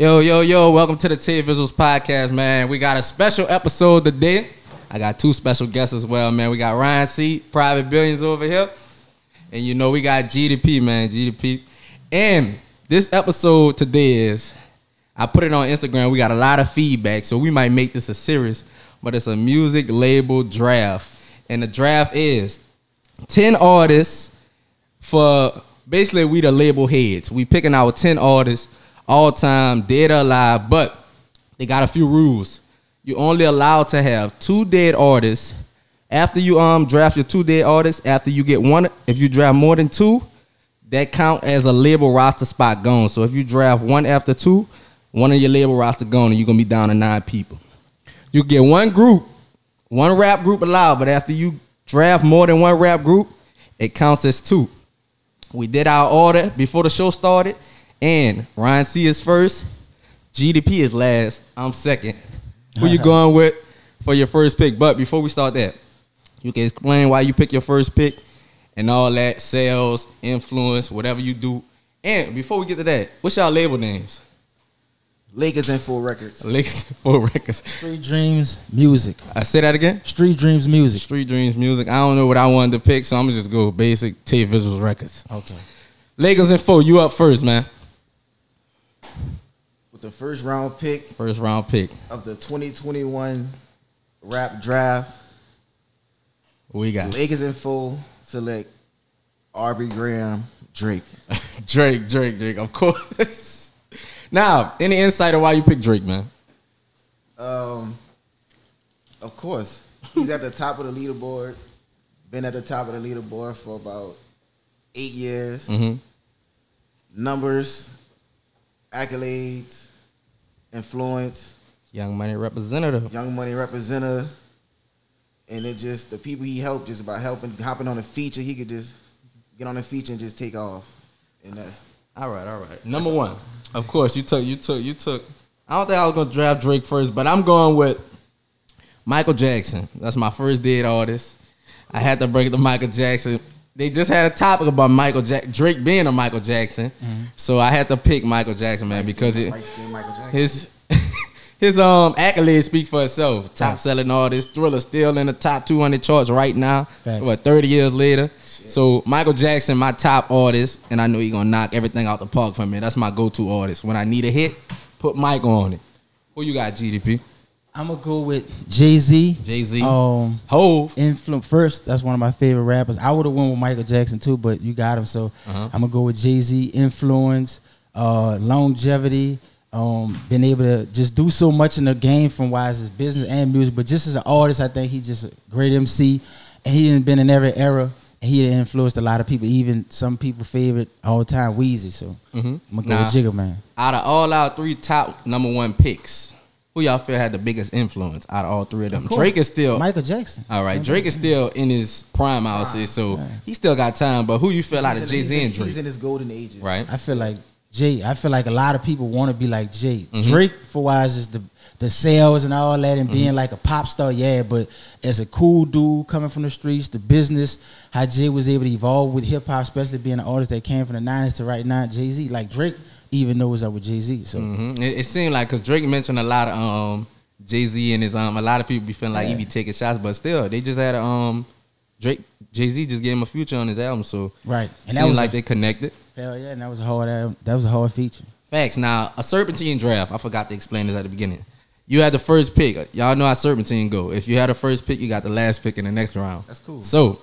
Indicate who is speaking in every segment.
Speaker 1: Yo, yo, yo, welcome to the T Visuals Podcast, man. We got a special episode today. I got two special guests as well, man. We got Ryan C, Private Billions over here. And you know, we got GDP, man, GDP. And this episode today is, I put it on Instagram. We got a lot of feedback, so we might make this a series, but it's a music label draft. And the draft is 10 artists for basically we the label heads. We picking our 10 artists all time, dead or alive, but they got a few rules. You only allowed to have two dead artists. After you um draft your two dead artists, after you get one, if you draft more than two, that count as a label roster spot gone. So if you draft one after two, one of your label roster gone, and you're gonna be down to nine people. You get one group, one rap group allowed, but after you draft more than one rap group, it counts as two. We did our order before the show started, and Ryan C is first, GDP is last, I'm second. Who you going with for your first pick? But before we start that, you can explain why you pick your first pick and all that, sales, influence, whatever you do. And before we get to that, what's y'all label names?
Speaker 2: Lakers and full records.
Speaker 1: Lakers and Full Records.
Speaker 3: Street Dreams Music.
Speaker 1: I say that again.
Speaker 3: Street Dreams Music.
Speaker 1: Street Dreams Music. I don't know what I wanted to pick, so I'm gonna just go basic T Visuals Records.
Speaker 3: Okay.
Speaker 1: Lakers and Full, you up first, man.
Speaker 2: With the first round pick
Speaker 1: First round pick.
Speaker 2: of the 2021 rap draft,
Speaker 1: we got?
Speaker 2: Lakers in full select Aubrey Graham, Drake.
Speaker 1: Drake, Drake, Drake, of course. now, any insight on why you picked Drake, man?
Speaker 2: Um, of course, he's at the top of the leaderboard. Been at the top of the leaderboard for about eight years.
Speaker 1: Mm-hmm.
Speaker 2: Numbers, accolades, influence,
Speaker 1: Young Money representative.
Speaker 2: Young Money representative, and it just the people he helped just by helping hopping on a feature. He could just get on a feature and just take off, and that's
Speaker 1: All right, all right. Number one, of course, you took, you took, you took. I don't think I was gonna draft Drake first, but I'm going with Michael Jackson. That's my first dead artist. I had to bring it to Michael Jackson. They just had a topic about Michael Jack Drake being a Michael Jackson, so I had to pick Michael Jackson, man, because it,
Speaker 2: Michael Jackson.
Speaker 1: his his um accolades speak for itself. Top selling artist, Thriller still in the top 200 charts right now.
Speaker 3: Facts.
Speaker 1: What 30 years later. So Michael Jackson, my top artist, and I know he gonna knock everything out the park for me. That's my go-to artist. When I need a hit, put Mike on it. Who you got, GDP?
Speaker 3: I'm gonna go with Jay Z.
Speaker 1: Jay Z.
Speaker 3: Um,
Speaker 1: Hove.
Speaker 3: influ- first, that's one of my favorite rappers. I would have went with Michael Jackson too, but you got him, so
Speaker 1: Uh-huh.
Speaker 3: I'm gonna go with Jay Z. Influence, uh, longevity, um, been able to just do so much in the game from wise his business and music. But just as an artist, I think he's just a great MC, and he done been in every era. And he done influenced a lot of people, even some people favorite all time Weezy. So I'm gonna go
Speaker 1: Nah.
Speaker 3: with Jigga Man.
Speaker 1: Out of all our three top number one picks, who y'all feel had the biggest influence out of all three of them?
Speaker 3: course.
Speaker 1: Drake is still
Speaker 3: Michael Jackson.
Speaker 1: All right, Drake is still in his prime, I would say, so he still got time. But who you feel out of Jay Z and
Speaker 2: he's in- He's in his golden ages.
Speaker 1: Right.
Speaker 3: I feel like Jay. I feel like a lot of people want to be like Jay.
Speaker 1: Mm-hmm.
Speaker 3: Drake, for wise, is the the sales and all that, and
Speaker 1: Mm-hmm.
Speaker 3: being like a pop star, yeah. But as a cool dude coming from the streets, the business, how Jay was able to evolve with hip hop, especially being an artist that came from the '90s to right now, Jay Z. Like Drake, even knows up with Jay Z. So
Speaker 1: Mhm. It, it seemed like because Drake mentioned a lot of um Jay Z and his um a lot of people be feeling like he be taking shots, but still they just had a um Drake Jay Z just gave him a future on his album, so
Speaker 3: right,
Speaker 1: it
Speaker 3: and that
Speaker 1: seemed
Speaker 3: was
Speaker 1: like
Speaker 3: a,
Speaker 1: they connected.
Speaker 3: hell yeah, and that was a hard album. that was a hard feature.
Speaker 1: Facts. Now a serpentine draft. I forgot to explain this at the beginning. You had the first pick. Y'all know how serpentine go. If you had the first pick, you got the last pick in the next round.
Speaker 2: That's cool.
Speaker 1: So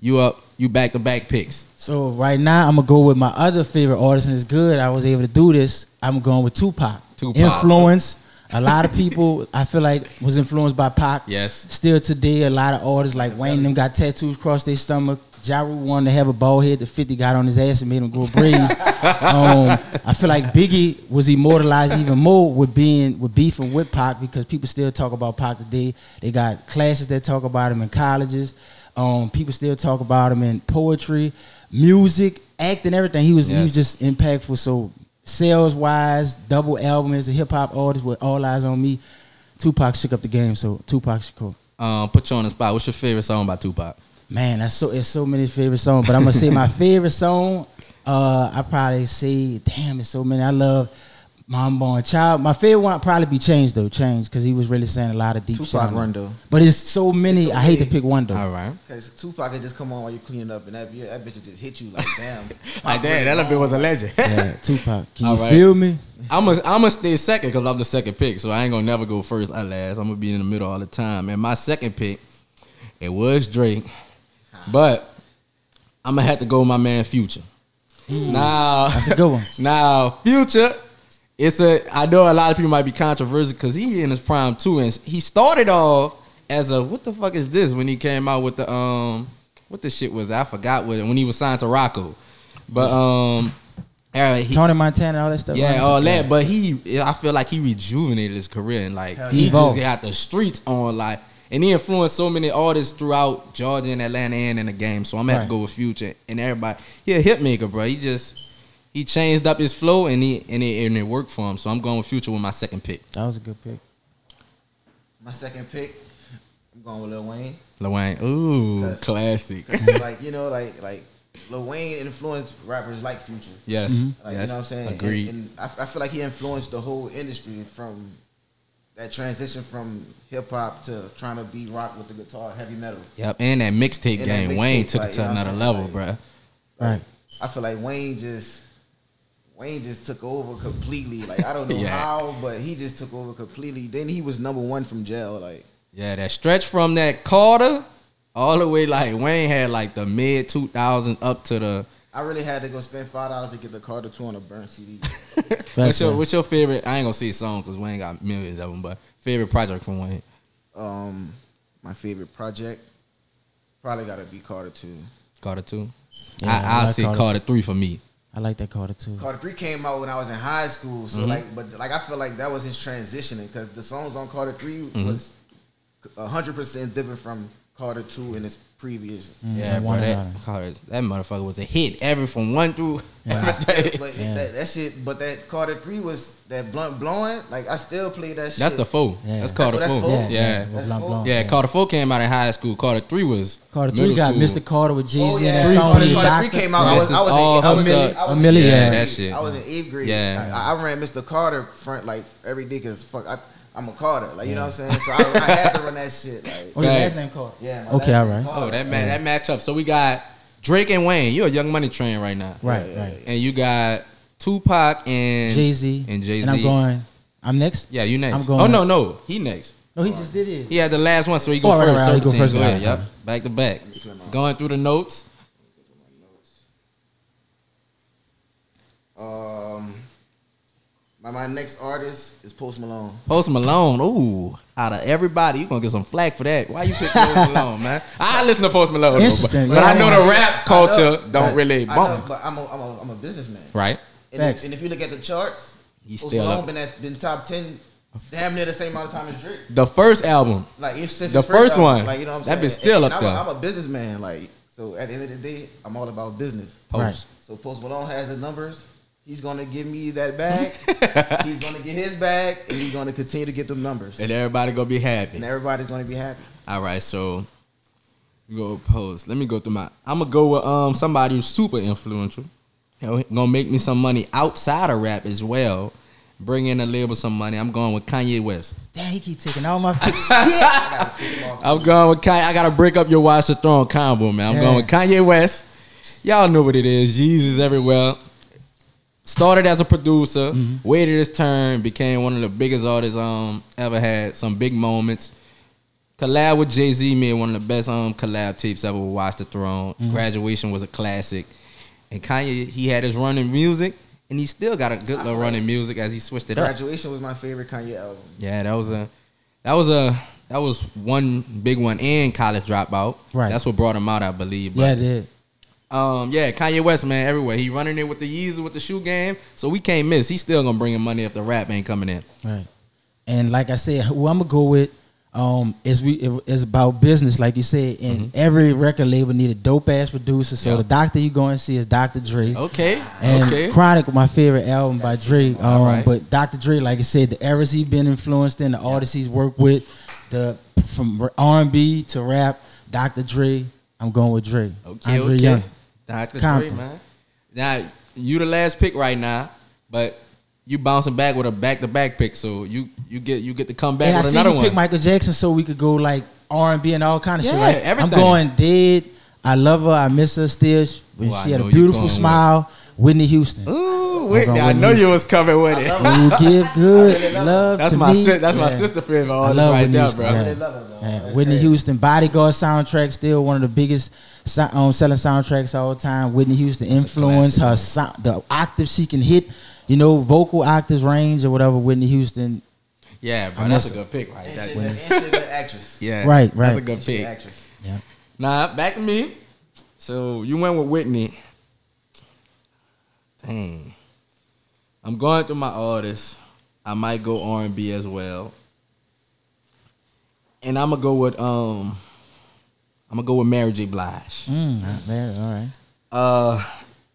Speaker 1: you up, you back to back picks.
Speaker 3: So right now, I'm gonna go with my other favorite artist, and it's good. I was able to do this. I'm going with Tupac.
Speaker 1: Tupac.
Speaker 3: Influence. A lot of people, I feel like, was influenced by Pac.
Speaker 1: Yes.
Speaker 3: Still today, a lot of artists like Wayne them got tattoos across their stomach. Ja Rule wanted to have a bald head. The 50 got on his ass and made him grow braids. um, I feel like Biggie was immortalized even more with being with beefing with Pac because people still talk about Pac today. They got classes that talk about him in colleges. Um, people still talk about him in poetry, music, acting, everything. He was he was just impactful. So sales wise, double album as a hip hop artist with All Eyez on Me. Tupac shook up the game, so Tupac Shakur.
Speaker 1: Um, put you on the spot. What's your favorite song by Tupac?
Speaker 3: Man, that's so it's so many favorite songs, but I'm gonna say my favorite song. Uh, I probably say, damn, it's so many. I love Mom Born Child. My favorite one probably be Change though. Change because he was really saying a lot of deep shit.
Speaker 2: Tupac
Speaker 3: on it.
Speaker 2: run though.
Speaker 3: But it's so many.
Speaker 2: It's so
Speaker 3: I hate to pick one though.
Speaker 1: All right.
Speaker 2: Cause Tupac could just come on while you're cleaning up, and that yeah, that bitch would just hit you like damn.
Speaker 1: Like that, that little bit was a legend.
Speaker 3: Yeah, Tupac. Can you
Speaker 1: All right.
Speaker 3: feel me?
Speaker 1: I'm gonna I'm gonna stay second because I'm the second pick, so I ain't gonna never go first or last. I'm gonna be in the middle all the time. And my second pick, it was Drake, but I'm gonna have to go with my man Future. Now
Speaker 3: That's a good one.
Speaker 1: Now Future, it's a I know a lot of people might be controversial because he in his prime too, and he started off as a what the fuck is this when he came out with the um what the shit was I forgot what when he was signed to Rocko, but um. uh, he-
Speaker 3: Tony Montana, all that stuff.
Speaker 1: yeah, all that. But he, I feel like he rejuvenated his career and like
Speaker 2: Hell
Speaker 1: he.
Speaker 3: Evolved.
Speaker 1: just got the streets on like, and he influenced so many artists throughout Georgia and Atlanta and in the game. So I'm gonna have to go with Future and everybody. He a hit maker, bro. He just he changed up his flow and he and it, and it worked for him. So I'm going with Future with my second pick.
Speaker 3: That was a good pick.
Speaker 2: My second pick, I'm going with Lil Wayne.
Speaker 1: Lil Wayne, ooh,
Speaker 2: That's-
Speaker 1: classic.
Speaker 2: like you know, like like Lil Wayne influenced rappers like Future.
Speaker 1: yes, mm-hmm.
Speaker 2: Like,
Speaker 1: yes,
Speaker 2: you know what I'm saying?
Speaker 1: agreed.
Speaker 2: And, and I, I feel like he influenced the whole industry from that transition from hip hop to trying to be rock with the guitar, heavy metal.
Speaker 1: yep, and that mixtape
Speaker 2: And that
Speaker 1: game,
Speaker 2: mixtape,
Speaker 1: Wayne took
Speaker 2: like,
Speaker 1: it
Speaker 2: you
Speaker 1: to
Speaker 2: know
Speaker 1: another level,
Speaker 2: Like,
Speaker 1: bro.
Speaker 3: Right.
Speaker 2: I feel like Wayne just Wayne just took over completely. Like I don't know
Speaker 1: Yeah.
Speaker 2: how, but he just took over completely. Then he was number one from jail. Like
Speaker 1: Yeah, that stretch from that Carter all the way like Wayne had like the mid 2000s up to the.
Speaker 2: I really had to go spend five dollars to get the Carter two on a burnt CD.
Speaker 1: what's your. What's your favorite? I ain't gonna say song because Wayne got millions of them, but favorite project from Wayne.
Speaker 2: um, my favorite project probably got to be Carter two.
Speaker 1: Carter two.
Speaker 3: Yeah, I
Speaker 1: I, I'll
Speaker 3: like
Speaker 1: say
Speaker 3: Carter.
Speaker 1: Carter. three for me.
Speaker 3: I like that Carter too.
Speaker 2: Carter three came out when I was in high school, so
Speaker 1: Mm-hmm.
Speaker 2: like, but like I feel like that was his transitioning because the songs on Carter 3
Speaker 1: Mm-hmm.
Speaker 2: was hundred percent different from Carter two in its previous.
Speaker 1: Mm-hmm.
Speaker 3: Yeah,
Speaker 1: bro, that,
Speaker 3: that.
Speaker 1: Carter, that motherfucker was a hit. Every from one through.
Speaker 2: I still, but
Speaker 3: Yeah.
Speaker 2: that, that shit, but that Carter three was that blunt blowing. Like I still play that shit.
Speaker 1: That's the four.
Speaker 3: Yeah.
Speaker 1: That's Carter
Speaker 2: That's
Speaker 1: four.
Speaker 2: four?
Speaker 1: Yeah,
Speaker 3: Yeah,
Speaker 1: yeah.
Speaker 2: That's
Speaker 3: Blunt
Speaker 2: full.
Speaker 3: Blunt.
Speaker 1: Carter four came out in high school. Carter three was
Speaker 3: Carter three got
Speaker 1: school.
Speaker 3: Mr. Carter with Jay Z
Speaker 2: Oh
Speaker 3: and
Speaker 2: yeah,
Speaker 3: that song
Speaker 2: Carter,
Speaker 3: with
Speaker 2: Carter
Speaker 3: Doctor.
Speaker 2: three came out. I was, I was, in, I was in,
Speaker 1: Officer.
Speaker 2: I was
Speaker 3: A
Speaker 2: in
Speaker 3: million,
Speaker 2: eighth
Speaker 3: yeah.
Speaker 1: that shit.
Speaker 2: I was in eighth grade.
Speaker 1: Yeah.
Speaker 2: I, I ran Mr. Carter front like every day because fuck, I, I'm a Carter. Like you know what I'm saying. So I, I had to run that shit. Like
Speaker 3: Oh, your last name Carter.
Speaker 2: yeah. my
Speaker 3: Okay,
Speaker 2: last
Speaker 3: all
Speaker 2: name
Speaker 3: right.
Speaker 2: Carter.
Speaker 1: Oh, that man, that match up. So we got Drake and Wayne. You're a Young Money train right now,
Speaker 3: Right,
Speaker 2: yeah,
Speaker 3: right.
Speaker 1: And you got Tupac and
Speaker 3: Jay Z
Speaker 1: and Jay Z.
Speaker 3: And I'm
Speaker 1: Z.
Speaker 3: going. I'm next.
Speaker 1: Yeah, you next.
Speaker 3: I'm going-
Speaker 1: Oh no, no, he next.
Speaker 3: No, he just did it.
Speaker 1: He had the last one, so he go
Speaker 3: Oh, right,
Speaker 1: first.
Speaker 3: right, right, he go
Speaker 1: Serpentine.
Speaker 3: first,
Speaker 1: Go
Speaker 3: right,
Speaker 1: ahead.
Speaker 3: right.
Speaker 1: Yep, back to back. Going through the notes.
Speaker 2: Um, my, my next artist is Post Malone.
Speaker 1: Post Malone. Ooh, out of everybody, you gonna get some flack for that. Why you pick Post Malone, man? I listen to Post Malone, though, but,
Speaker 3: Interesting.
Speaker 1: but I know the rap culture
Speaker 2: know,
Speaker 1: don't
Speaker 2: but-
Speaker 1: really bump,
Speaker 2: know, but I'm a, I'm a, I'm a businessman.
Speaker 1: right?
Speaker 2: And if, and if you look at the charts,
Speaker 1: He's
Speaker 2: Post
Speaker 1: still
Speaker 2: Malone
Speaker 1: up.
Speaker 2: been at been top ten, damn near the same amount of time as Drake.
Speaker 1: The first album,
Speaker 2: Like if since
Speaker 1: The
Speaker 2: his
Speaker 1: first
Speaker 2: album,
Speaker 1: one.
Speaker 2: like you know what I'm
Speaker 1: That
Speaker 2: saying.
Speaker 1: been still
Speaker 2: And
Speaker 1: up
Speaker 2: I'm a-
Speaker 1: there.
Speaker 2: I'm a businessman, like so. At the end of the day, I'm all about business.
Speaker 1: Post.
Speaker 3: Right.
Speaker 2: So Post Malone has the numbers. He's gonna give me that bag. he's gonna get his bag, and he's gonna continue to get them numbers,
Speaker 1: and everybody gonna be happy.
Speaker 2: and everybody's gonna be happy.
Speaker 1: All right, so we go post. Let me go through my. I'm gonna go with um somebody who's super influential. You know, gonna make me some money outside of rap as well. Bring in a label some money. I'm going with Kanye West.
Speaker 3: Damn, he keep taking all my picks.
Speaker 1: I'm going with Kanye. I gotta break up your Watch the Throne combo, man. I'm
Speaker 3: Yeah.
Speaker 1: going with Kanye West. Y'all know what it is. Jesus everywhere. Started as a producer,
Speaker 3: Mm-hmm.
Speaker 1: waited his turn, became one of the biggest artists um ever had. Some big moments. Collab with Jay Z made one of the best um collab tapes ever. with Watch the Throne.
Speaker 3: Mm-hmm.
Speaker 1: Graduation was a classic, and Kanye he had his run in music, and he still got a good little run in music as he switched it up.
Speaker 2: Graduation was my favorite Kanye album.
Speaker 1: Yeah, that was a that was a that was one big one and college dropout.
Speaker 3: Right.
Speaker 1: That's what brought him out, I believe.
Speaker 3: yeah, it did.
Speaker 1: Um yeah, Kanye West, man, everywhere. He running it with the Yeezy with the shoe game. So we can't miss. He's still gonna bring in money if the rap ain't coming in.
Speaker 3: Right. And like I said, who I'm gonna go with um is we it- it's about business, like you said. And every record label need a dope ass producer. So
Speaker 1: Yeah.
Speaker 3: the doctor you go and see is Dr. Dre.
Speaker 1: Okay.
Speaker 3: And
Speaker 1: okay.
Speaker 3: Chronic, my favorite album by Dre. Um. But Dr. Dre, like I said, the eras he been influenced in, the artists he's worked with, the from R&B to rap, Dr. Dre. I'm going with Dre.
Speaker 1: Okay,
Speaker 3: Andre
Speaker 1: okay.
Speaker 3: Young.
Speaker 1: Dr. Dre,
Speaker 3: Compton.
Speaker 1: man. Now you the last pick right now, but you bouncing back with a back to back pick, so you you get you get to come back
Speaker 3: and I
Speaker 1: with
Speaker 3: see
Speaker 1: another
Speaker 3: you
Speaker 1: one.
Speaker 3: pick Michael Jackson so we could go like R and B and all kind of shit.
Speaker 1: Yeah,
Speaker 3: Right?
Speaker 1: everything.
Speaker 3: I'm going dead. I love her. I miss her still. She, when
Speaker 1: Well, I
Speaker 3: she had a beautiful smile. Whitney Houston.
Speaker 1: Ooh, Whitney, I know you was coming with it.
Speaker 3: You give good love
Speaker 1: That's
Speaker 3: to
Speaker 1: my
Speaker 3: me.
Speaker 1: si- that's my sister favorite
Speaker 3: I
Speaker 1: artist
Speaker 3: love
Speaker 1: right
Speaker 3: Whitney
Speaker 1: there,
Speaker 3: Houston,
Speaker 1: bro.
Speaker 3: yeah.
Speaker 2: They love her.
Speaker 3: Yeah, Whitney
Speaker 2: crazy.
Speaker 3: Houston, Bodyguard soundtrack, still one of the biggest so- um, selling soundtracks all the time. Whitney Houston influence, her
Speaker 1: man.
Speaker 3: sound, the octave she can hit, you know, vocal octaves range or whatever. Whitney Houston,
Speaker 1: Yeah, bro,
Speaker 3: I
Speaker 1: that's a good pick right
Speaker 2: And
Speaker 1: there.
Speaker 2: she's a- and she's a good actress.
Speaker 1: Yeah,
Speaker 3: Right, right.
Speaker 1: That's a good pick.
Speaker 2: actress.
Speaker 3: yeah,
Speaker 1: Nah, back to me. So you went with Whitney. Dang. I'm going through my artists. I might go R and B as well. And I'm gonna go with um I'm gonna go with Mary J. Blige.
Speaker 3: mm, not bad. All right,
Speaker 1: Uh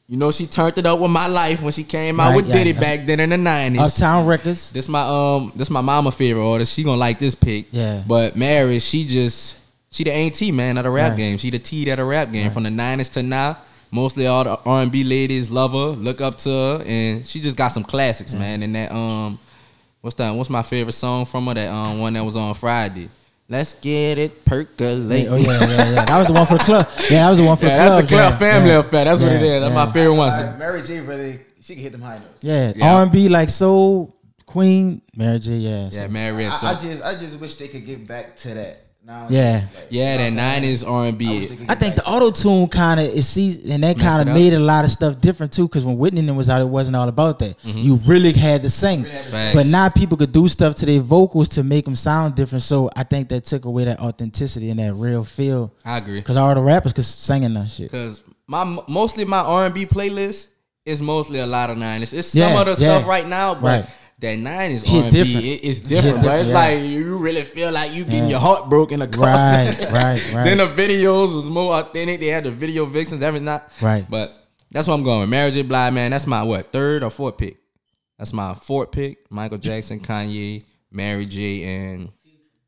Speaker 1: you know she turned it up with my life when she came out
Speaker 3: Right,
Speaker 1: with
Speaker 3: yeah,
Speaker 1: Diddy
Speaker 3: yeah.
Speaker 1: back then in the nineties.
Speaker 3: Uptown Records.
Speaker 1: This my um this my mama favorite artist. She gonna like this pick.
Speaker 3: Yeah.
Speaker 1: But Mary, she just she the auntie man of the rap
Speaker 3: Right.
Speaker 1: game. She the T of a rap game from the nineties to now. Mostly all the R and B ladies love her, look up to her, and she just got some classics, man. And that um, what's that? What's my favorite song from her? That um one that was on Friday. Let's get it percolate.
Speaker 3: Oh yeah, yeah, yeah. That was the one for the club. Yeah, that was the one for
Speaker 1: Yeah,
Speaker 3: the
Speaker 1: club.
Speaker 3: that's
Speaker 1: the club
Speaker 3: yeah,
Speaker 1: family
Speaker 3: yeah.
Speaker 1: affair. That's what it is. That's
Speaker 3: yeah.
Speaker 1: my favorite one.
Speaker 2: Uh, Mary J. really, she can hit them high notes.
Speaker 3: Yeah,
Speaker 1: Yeah.
Speaker 3: R and B like soul queen, Mary J. Yeah, so-
Speaker 1: yeah, Mary.
Speaker 2: I,
Speaker 1: So,
Speaker 2: I just, I just wish they could get back to that. Now,
Speaker 3: Yeah.
Speaker 2: like,
Speaker 1: yeah, that
Speaker 2: what I'm
Speaker 1: nineties R and
Speaker 2: I wish
Speaker 1: B.
Speaker 2: they could
Speaker 3: I
Speaker 2: get
Speaker 3: think the auto tune kind of is see, and that kind of made a lot of stuff different too. Because when Whitney was out, it wasn't all about that. Mm-hmm. You really had to sing,
Speaker 1: Facts.
Speaker 3: but now people could do stuff to their vocals to make them sound different. So I think that took away that authenticity and that real feel.
Speaker 1: I agree.
Speaker 3: Because all the rappers could singing that shit.
Speaker 1: Cause my mostly my R and B playlist is mostly a lot of nineties. It's some
Speaker 3: Yeah,
Speaker 1: other
Speaker 3: yeah.
Speaker 1: stuff right now, but
Speaker 3: Right.
Speaker 1: That nine
Speaker 3: is
Speaker 1: R and B
Speaker 3: different.
Speaker 1: it, it's
Speaker 3: Hit
Speaker 1: different, bro. It's
Speaker 3: different,
Speaker 1: like you really feel like you getting
Speaker 3: Yeah.
Speaker 1: your heart broken across.
Speaker 3: Right, right, right.
Speaker 1: then the videos was more authentic. They had the video vixens, everything. Not
Speaker 3: Right.
Speaker 1: but that's what I'm going. with. Mary J. Blige, man. That's my what third or fourth pick. That's my fourth pick. Michael Jackson, Kanye, Mary J. and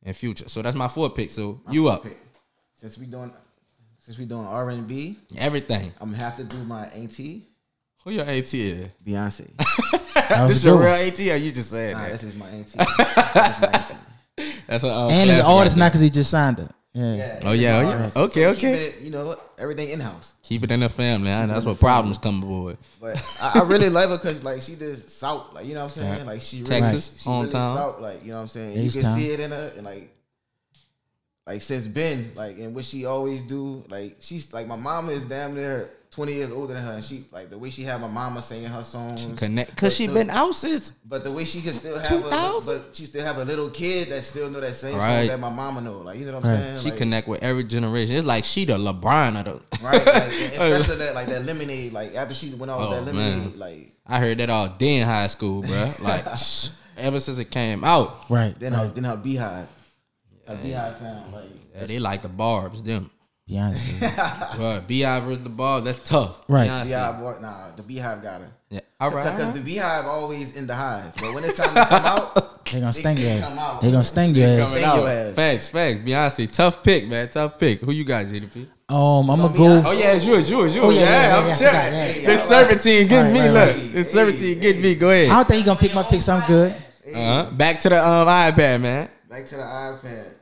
Speaker 1: and Future. So that's my fourth pick. So you up
Speaker 2: pick. Since we doing, since we doing R and B,
Speaker 1: everything.
Speaker 2: I'm gonna have to do my auntie,
Speaker 1: Who your AT is?
Speaker 2: Beyonce.
Speaker 1: This
Speaker 3: a
Speaker 1: your real
Speaker 3: one.
Speaker 1: AT or you just saying
Speaker 2: nah,
Speaker 1: that?
Speaker 2: this is my auntie. This is my auntie.
Speaker 1: That's a um,
Speaker 3: And he's an
Speaker 1: classic
Speaker 3: artist
Speaker 1: right
Speaker 3: not because he just signed it. Yeah.
Speaker 2: Yeah,
Speaker 1: Oh, yeah, oh, yeah. Okay,
Speaker 2: So
Speaker 1: okay.
Speaker 2: keep it, you know, what? everything in house.
Speaker 1: Keep it in the family. Huh? That's what problems come aboard.
Speaker 2: But I, I really love her because like she just south, like you know what I'm saying. Like she really,
Speaker 1: Texas,
Speaker 2: she really
Speaker 1: hometown.
Speaker 2: south, like you know what I'm saying. You can
Speaker 3: H-Town.
Speaker 2: see it in her, and like, like since Ben, like and what she always do, like she's like my mama is damn near 20 years older than her, and she like the way she had my mama singing her songs.
Speaker 1: Connect, cause she
Speaker 2: the-
Speaker 1: been out since.
Speaker 2: But the way she can still have a,
Speaker 1: 2000?
Speaker 2: but she still have a little kid that still know that same
Speaker 1: Right.
Speaker 2: song that my mama know. Like you know what I'm
Speaker 3: Right.
Speaker 2: saying?
Speaker 1: She
Speaker 2: like,
Speaker 1: connect with every generation. It's like she the LeBron of the.
Speaker 2: right? Like, especially that like that lemonade. Like after she went out with
Speaker 1: Oh,
Speaker 2: that
Speaker 1: man.
Speaker 2: lemonade, like
Speaker 1: I heard that all day in high school, bro. Like ever since it came out,
Speaker 3: Right.
Speaker 2: then her
Speaker 3: right.
Speaker 2: then her beehive, her beehive found like
Speaker 1: yeah, they like the barbs. Them,
Speaker 3: Beyonce.
Speaker 1: bro. Bi versus the Barb. That's tough.
Speaker 3: Right.
Speaker 1: Beyonce.
Speaker 2: beehive. Boy, nah, the beehive got her.
Speaker 1: Yeah. All
Speaker 2: Because
Speaker 1: right.
Speaker 2: the beehive always in the hive, but when it's time to come out,
Speaker 3: They gonna sting your
Speaker 2: can't
Speaker 3: ass.
Speaker 2: come out.
Speaker 3: They gonna sting your ass.
Speaker 1: Coming
Speaker 2: Sing
Speaker 1: out.
Speaker 2: your ass.
Speaker 1: Facts, facts. Beyonce, tough pick, man. Tough pick. Who you got, GDP?
Speaker 3: Um, I'm
Speaker 2: on
Speaker 3: gonna go.
Speaker 1: Oh yeah, it's yours, yours, yours.
Speaker 3: Oh, yeah,
Speaker 1: yeah,
Speaker 3: yeah, yeah,
Speaker 1: I'm
Speaker 3: yeah,
Speaker 1: tripping.
Speaker 3: yeah, yeah,
Speaker 2: yeah.
Speaker 1: This serpentine getting
Speaker 3: Right,
Speaker 1: me.
Speaker 3: right,
Speaker 1: look,
Speaker 2: right.
Speaker 1: this serpentine getting me. Go ahead.
Speaker 3: I don't think he gonna pick my picks. I'm good.
Speaker 1: Uh-huh. Back to the um iPad, man.
Speaker 2: back to the iPad.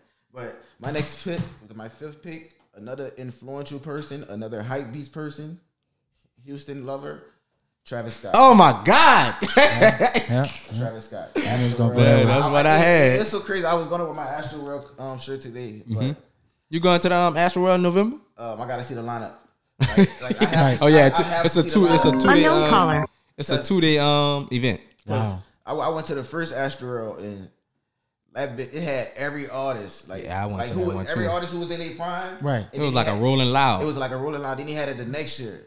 Speaker 2: But my next pick, my fifth pick, another influential person, another hype beast person, Houston lover, Travis Scott.
Speaker 1: Oh my God.
Speaker 3: Yeah.
Speaker 2: Travis Scott.
Speaker 3: I gonna go
Speaker 1: Yeah,
Speaker 3: that way.
Speaker 1: that's what I had.
Speaker 2: It's so crazy. I was going to with my Astro World um, shirt today, but
Speaker 1: You going to the um Astroworld in November?
Speaker 2: um, I gotta see the lineup. Like, like, I have to-
Speaker 1: Oh yeah,
Speaker 2: I- I
Speaker 1: two-
Speaker 2: have
Speaker 1: it's
Speaker 2: to
Speaker 1: a two. It's a two day. Um, it's a two day um event.
Speaker 3: Wow.
Speaker 2: I, I went to the first Astro and that bit, it had every artist. Like
Speaker 1: Yeah, I went
Speaker 2: like
Speaker 1: to
Speaker 2: who,
Speaker 1: that one,
Speaker 2: every
Speaker 1: too.
Speaker 2: artist who was in their prime.
Speaker 3: Right.
Speaker 1: It was like
Speaker 2: he
Speaker 1: a Rolling Loud.
Speaker 2: It was like a Rolling Loud. Then he had it the next year.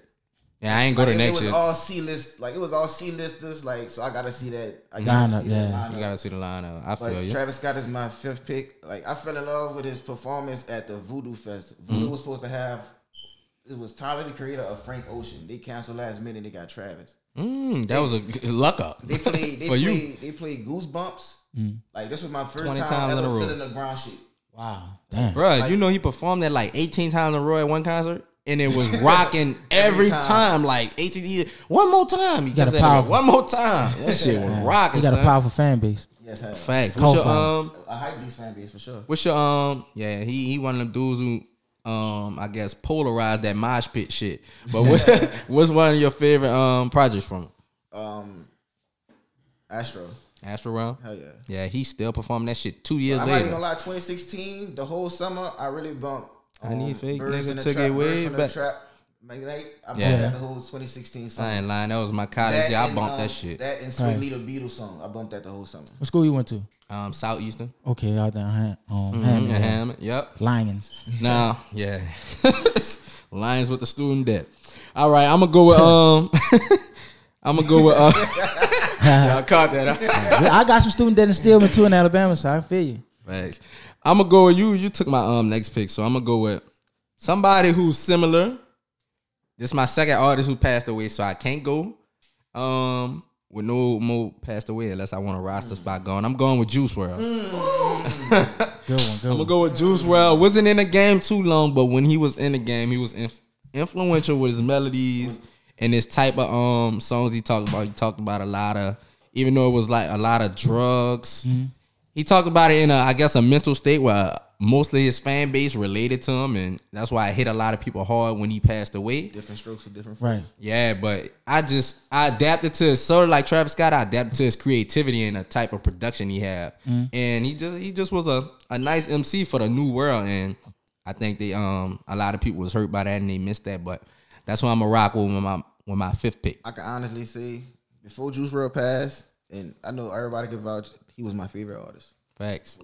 Speaker 1: yeah, I ain't go
Speaker 2: Like,
Speaker 1: to
Speaker 2: it,
Speaker 1: next
Speaker 2: it was all C list. Like it was all C listers. Like so, I gotta see that. I
Speaker 3: Lineup,
Speaker 2: gotta see
Speaker 3: yeah.
Speaker 2: that
Speaker 1: You gotta see the lineup. I feel
Speaker 2: But
Speaker 1: you.
Speaker 2: Travis Scott is my fifth pick. Like I fell in love with his performance at the Voodoo Fest. Voodoo
Speaker 1: Mm-hmm.
Speaker 2: was supposed to have. It was Tyler the Creator of Frank Ocean. They canceled last minute. They got Travis.
Speaker 1: Mm, that was a luck up.
Speaker 2: They played. They
Speaker 1: For you.
Speaker 2: They played Goosebumps. Like this was my first
Speaker 1: 20
Speaker 2: time,
Speaker 1: times in
Speaker 2: ever
Speaker 1: a row.
Speaker 2: feeling the ground shit.
Speaker 3: Wow. Damn.
Speaker 1: Bro, you know he performed that like 18 times in a row at one concert? and it was rocking every,
Speaker 2: Every
Speaker 1: time.
Speaker 2: time.
Speaker 1: Like ATD, one more time. He
Speaker 3: got a
Speaker 1: saying,
Speaker 3: powerful-
Speaker 1: one more time. That shit was rocking.
Speaker 3: He got a powerful fan base.
Speaker 2: Yes, hell.
Speaker 1: Facts. What's your um?
Speaker 2: A hype beast fan base for sure.
Speaker 1: What's your um? Yeah, he he one of them dudes who um I guess polarized that mosh pit shit. But what, what's one of your favorite um projects from him?
Speaker 2: Um, Astro.
Speaker 1: Astro Realm?
Speaker 2: Hell yeah.
Speaker 1: Yeah, he's still performing that shit two years later.
Speaker 2: I'm not even gonna lie. 2016, the whole summer, I really bumped.
Speaker 1: I need fake
Speaker 2: Birds
Speaker 1: nigga
Speaker 2: in
Speaker 1: took
Speaker 2: Trap,
Speaker 1: it way
Speaker 2: Birds from the
Speaker 1: back.
Speaker 2: Trap, McKnight. I bumped
Speaker 1: Yeah.
Speaker 2: that the whole 2016 summer.
Speaker 1: I ain't lying. That was my college.
Speaker 2: That
Speaker 1: Yeah, I
Speaker 2: and,
Speaker 1: bumped
Speaker 2: um,
Speaker 1: that shit.
Speaker 2: That and Sweet
Speaker 3: Right.
Speaker 2: Little Beatles song. I bumped that the whole summer.
Speaker 3: What school you went to?
Speaker 1: Um, Southeastern.
Speaker 3: Okay, out there, Ham- um,
Speaker 1: Mhm,
Speaker 3: Hammond,
Speaker 1: and Hammond. Yep.
Speaker 3: Lions.
Speaker 1: Now, yeah. Lions with the student debt. All right, I'm gonna go with um. I'm gonna go with uh. Y'all caught that. Huh?
Speaker 3: I got some student debt in Stillman too in Alabama, so I feel you.
Speaker 1: Thanks. I'm gonna go with you. You took my um next pick, so I'm gonna go with somebody who's similar. This is my second artist who passed away, so I can't go um with no more passed away unless I want a roster spot going. I'm going with Juice WRLD.
Speaker 3: Good one, good
Speaker 1: I'm gonna
Speaker 3: one.
Speaker 1: go with Juice WRLD. Wasn't in the game too long, but when he was in the game, he was inf- influential with his melodies and this type of um songs he talked about. He talked about a lot of, even though it was like a lot of drugs. He talked about it in a, I guess, a mental state where mostly his fan base related to him, and that's why it hit a lot of people hard when he passed away.
Speaker 2: Different strokes for different.
Speaker 3: Right.
Speaker 1: Yeah, but I just I adapted to his sort of like Travis Scott. I adapted to his creativity and the type of production he had, and he just he just was a, a nice MC for the new world. And I think they um a lot of people was hurt by that and they missed that. But that's why I'm a rock with my with my fifth pick.
Speaker 2: I can honestly say before Juice WRLD passed, and I know everybody can vouch, he was my favorite artist.
Speaker 1: Facts,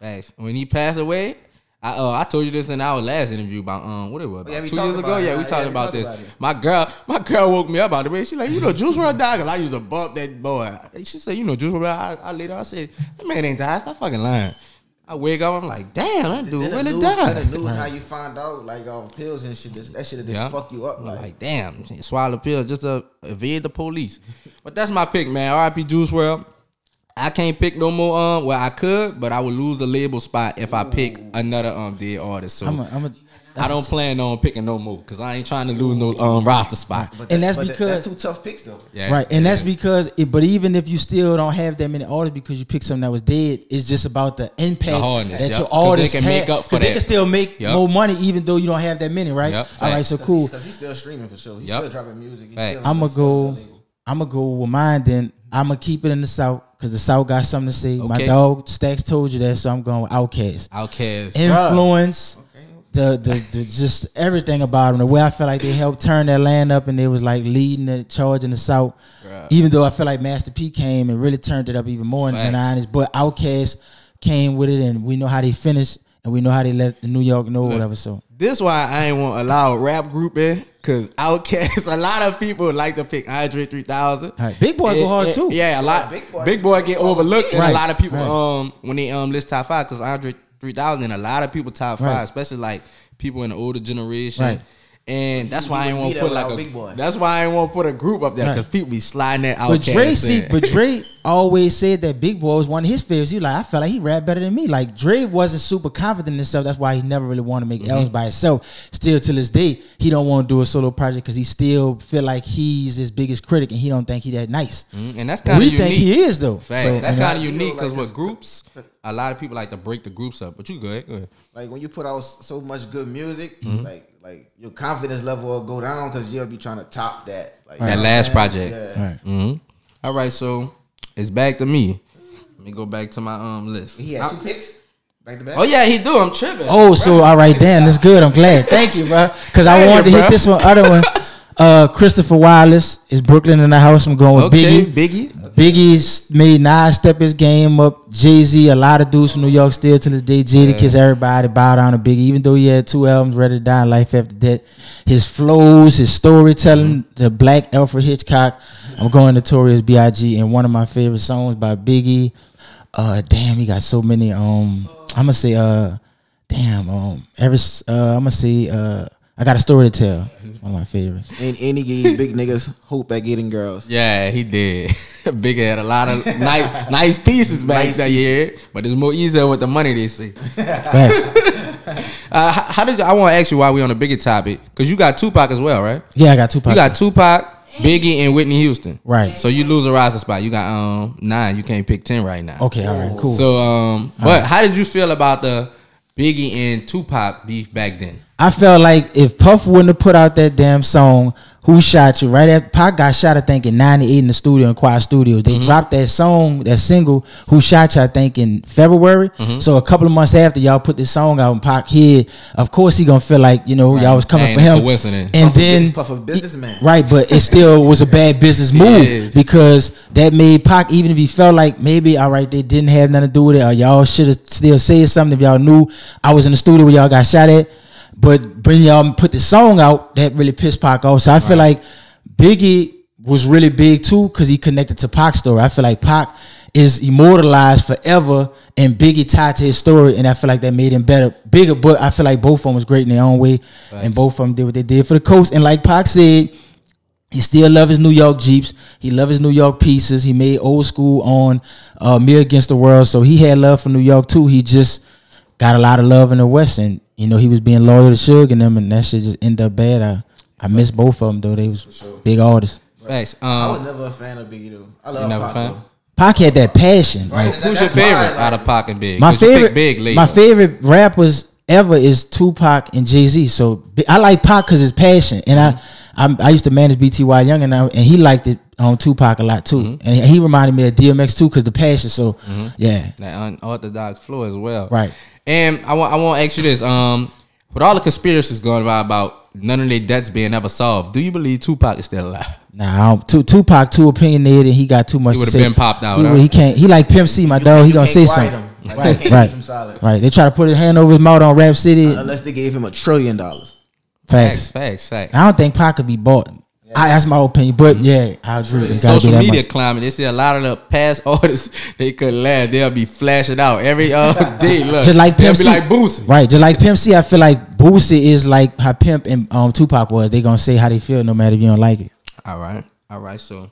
Speaker 1: facts. When he passed away. I, uh, I told you this in our last interview about um what it was about
Speaker 2: Yeah,
Speaker 1: two years ago.
Speaker 2: it,
Speaker 1: Yeah, we talked
Speaker 2: Yeah, we
Speaker 1: about this.
Speaker 2: about.
Speaker 1: My girl, my girl woke me up out of the bed. She like, you know, Juice WRLD died because I used to bump that boy. She said, you know, Juice WRLD. I, I later I said, that man ain't died. Stop fucking lying. I wake up, I'm like, damn, that dude
Speaker 2: Then the
Speaker 1: really
Speaker 2: news,
Speaker 1: died.
Speaker 2: the news, how you find out like off pills and shit. That shit just
Speaker 1: Yeah.
Speaker 2: fuck you up. Like,
Speaker 1: like, damn, swallow a pill just to evade the police. But that's my pick, man. R.I.P. Juice WRLD. I can't pick no more. Um, well, I could, but I would lose the label spot if I pick another um dead artist. So
Speaker 3: I'm a, I'm a,
Speaker 1: I don't plan on picking no more because I ain't trying to lose no um roster spot.
Speaker 2: but
Speaker 3: And that's
Speaker 2: but
Speaker 3: because-
Speaker 2: that's two tough picks though.
Speaker 1: Yeah,
Speaker 3: right, and
Speaker 1: it
Speaker 3: that's
Speaker 1: is.
Speaker 3: because. It, but even if you still don't have that many artists because you picked something that was dead, it's just about the impact
Speaker 1: The hardness,
Speaker 3: that
Speaker 1: yep.
Speaker 3: your
Speaker 1: 'Cause they
Speaker 3: artists
Speaker 1: can
Speaker 3: had,
Speaker 1: make up for
Speaker 3: 'cause They can still make
Speaker 1: Yep.
Speaker 3: more money even though you don't have that many, right?
Speaker 1: Yep,
Speaker 3: All right, so cool.
Speaker 2: Because he's still streaming for sure. He's
Speaker 1: Yep.
Speaker 2: still dropping music. He's still
Speaker 3: I'm gonna go.
Speaker 2: the.
Speaker 3: I'm gonna go with mine. Then I'm gonna keep it in the south because the south got something to say. My dog Stacks told you that, so I'm going with Outkast.
Speaker 1: Outcast.
Speaker 3: Influence, the, the the just everything about them. The way I felt like they helped turn that land up, and they was like leading the charge in the south.
Speaker 1: Bruh.
Speaker 3: Even though I feel like Master P came and really turned it up even more than
Speaker 1: Facts.
Speaker 3: honest, but Outkast came with it, and we know how they finished, and we know how they let the New York know, whatever. So
Speaker 1: This why I ain't want to allow a rap group in because Outkast. A lot of people like to pick Andre 3000.
Speaker 3: All right. Big Boi go hard
Speaker 1: and-
Speaker 3: too.
Speaker 1: Yeah, a lot.
Speaker 2: Big
Speaker 1: Big
Speaker 2: Boi-
Speaker 1: boy, get overlooked, and
Speaker 3: Right,
Speaker 1: a lot of people
Speaker 3: right.
Speaker 1: um when they um list top five because Andre 3000 and a lot of people top five,
Speaker 3: Right.
Speaker 1: especially like people in the older generation.
Speaker 3: Right.
Speaker 1: And that's why I ain't
Speaker 2: wouldn't
Speaker 1: want to put like a
Speaker 2: Big Boi.
Speaker 1: That's why I ain't want to put a group up there
Speaker 3: Right.
Speaker 1: because people be sliding that
Speaker 3: But
Speaker 1: Outkast.
Speaker 3: Dre, see, but Dre always said that Big Boi was one of his favorites. He like, I felt like he rapped better than me. Like Dre wasn't super confident in himself. That's why he never really wanted to make
Speaker 1: Mm-hmm.
Speaker 3: albums by himself. Still to this day, he don't want to do a solo project because he still feel like he's his biggest critic and he don't think he that nice.
Speaker 1: Mhm, and that's kind of
Speaker 3: we
Speaker 1: unique.
Speaker 3: think he is though.
Speaker 1: Facts.
Speaker 3: So,
Speaker 1: that's kind of
Speaker 2: you know,
Speaker 1: unique because
Speaker 2: like
Speaker 1: with groups, a lot of people like to break the groups up. But you good, go ahead.
Speaker 2: Like when you put out so much good music,
Speaker 1: Mm-hmm.
Speaker 2: like like your confidence level will go down because you'll be trying to top that. Like,
Speaker 1: That
Speaker 2: you know what
Speaker 1: last
Speaker 2: I'm
Speaker 1: project.
Speaker 2: Yeah.
Speaker 3: Right.
Speaker 1: hmm All right, so it's back to me. Let me go back to my um list.
Speaker 2: He had two picks back to back.
Speaker 1: Oh yeah, he do. I'm tripping.
Speaker 3: Oh, so all right, Dan, that's good. I'm glad. Thank you, bro. Because I wanted
Speaker 1: you,
Speaker 3: to hit this one, other one. Uh, Christopher Wallace is Brooklyn in the house. I'm going with
Speaker 1: okay,
Speaker 3: Biggie.
Speaker 1: Biggie.
Speaker 3: Biggie's made Nas step his game up. Jay Z, a lot of dudes from New York still to this day. Jadakiss, everybody bow down to Biggie. Even though he had two albums, Ready to Die and Life After Death. His flows, his storytelling, the Black Alfred Hitchcock. I'm going Notorious B.I.G. and one of my favorite songs by Biggie. Uh, damn, he got so many. Um, I'm gonna say, uh, damn, um, every, uh, I'm gonna say, uh, I got a story to tell. One of my favorites.
Speaker 2: And, any he big niggas hope at getting girls.
Speaker 1: Yeah, he did. Biggie had a lot of nice, nice pieces back that year, but it's more easier with the money they see.
Speaker 3: Facts.
Speaker 1: Uh, how, how did you, I want to ask you why we on a bigger topic? Because you got Tupac as well, right?
Speaker 3: Yeah, I got two.
Speaker 1: You got Tupac, Biggie, and Whitney Houston.
Speaker 3: Right.
Speaker 1: So you lose a roster spot. You got um nine. You can't pick ten right now.
Speaker 3: Okay, all right, cool.
Speaker 1: So um, but how did you feel about the Biggie and Tupac beef back then?
Speaker 3: I felt like if Puff wouldn't have put out that damn song, "Who Shot You," right after Pac got shot, I think in '98 in the studio in Quad Studios. They dropped that song, that single, "Who Shot You," I think in February. So a couple of months after y'all put this song out, and Pac here, of course he gonna feel like you know y'all was coming for
Speaker 1: a
Speaker 3: him.
Speaker 1: coincidence.
Speaker 3: And
Speaker 2: Puff
Speaker 3: then
Speaker 2: Puff a businessman.
Speaker 3: Right, but it still was a bad business move because that made Pac, even if he felt like maybe, all right, they didn't have nothing to do with it, or y'all should have still said something if y'all knew I was in the studio where y'all got shot at. But when y'all put the song out, that really pissed Pac off. So I feel like Biggie was really big too because he connected to Pac's story. I feel like Pac is immortalized forever and Biggie tied to his story, and I feel like that made him better, bigger. But I feel like both of them was great in their own way, and both of them did what they did for the coast. And like Pac said, he still love his New York Jeeps. He love his New York pieces. He made old school on uh, Me Against the World, so he had love for New York too. He just got a lot of love in the West, and you know he was being loyal to Suge and them, and that shit just ended up bad. I I miss both of them though. They was big artists.
Speaker 1: Thanks.
Speaker 2: I was
Speaker 1: Um,
Speaker 2: never a fan of Biggie though. I love
Speaker 1: never
Speaker 2: Pac,
Speaker 1: fan?
Speaker 3: Pac had that passion.
Speaker 2: Right.
Speaker 3: Like,
Speaker 1: who's your
Speaker 2: that's why,
Speaker 1: favorite
Speaker 2: like-
Speaker 1: out of Pac and Big?
Speaker 3: My favorite,
Speaker 1: Big later.
Speaker 3: my favorite rappers ever is Tupac and Jay Z. So I like Pac because his passion, and I, I I used to manage BTY Young, and I, and he liked it on Tupac a lot too,
Speaker 1: Mm-hmm.
Speaker 3: and he reminded me of DMX too because the passion. So yeah,
Speaker 1: that unorthodox flow as well.
Speaker 3: Right.
Speaker 1: And I want I want to ask you this. Um, with all the conspiracies going about about none of their debts being ever solved, do you believe Tupac is still alive?
Speaker 3: Nah, I don't, Tupac too opinionated. He got too much.
Speaker 1: He
Speaker 3: to
Speaker 1: would've
Speaker 3: say.
Speaker 1: been popped out,
Speaker 3: He,
Speaker 1: huh?
Speaker 3: he can't. He like Pimp C, my dog. He gonna say something.
Speaker 2: him. Like,
Speaker 3: Right, right.
Speaker 2: keep him silent.
Speaker 3: Right. They try to put his hand over his mouth on Rap City.
Speaker 2: Unless they gave him a trillion dollars.
Speaker 1: Facts,
Speaker 3: Facts.
Speaker 1: facts, facts.
Speaker 3: I don't think Pac could be bought. I, that's my opinion, but yeah, I agree.
Speaker 1: Social media
Speaker 3: much.
Speaker 1: climate, they see a lot of the past artists they couldn't laugh. They'll be flashing out every uh, day. Look,
Speaker 3: just like
Speaker 1: they'll
Speaker 3: Pimp
Speaker 1: be
Speaker 3: C,
Speaker 1: like Boosie.
Speaker 3: right? Just like Pimp C, I feel like Boosie is like how Pimp and um, Tupac was. They gonna say how they feel no matter if you don't like it.
Speaker 1: All right, all right. So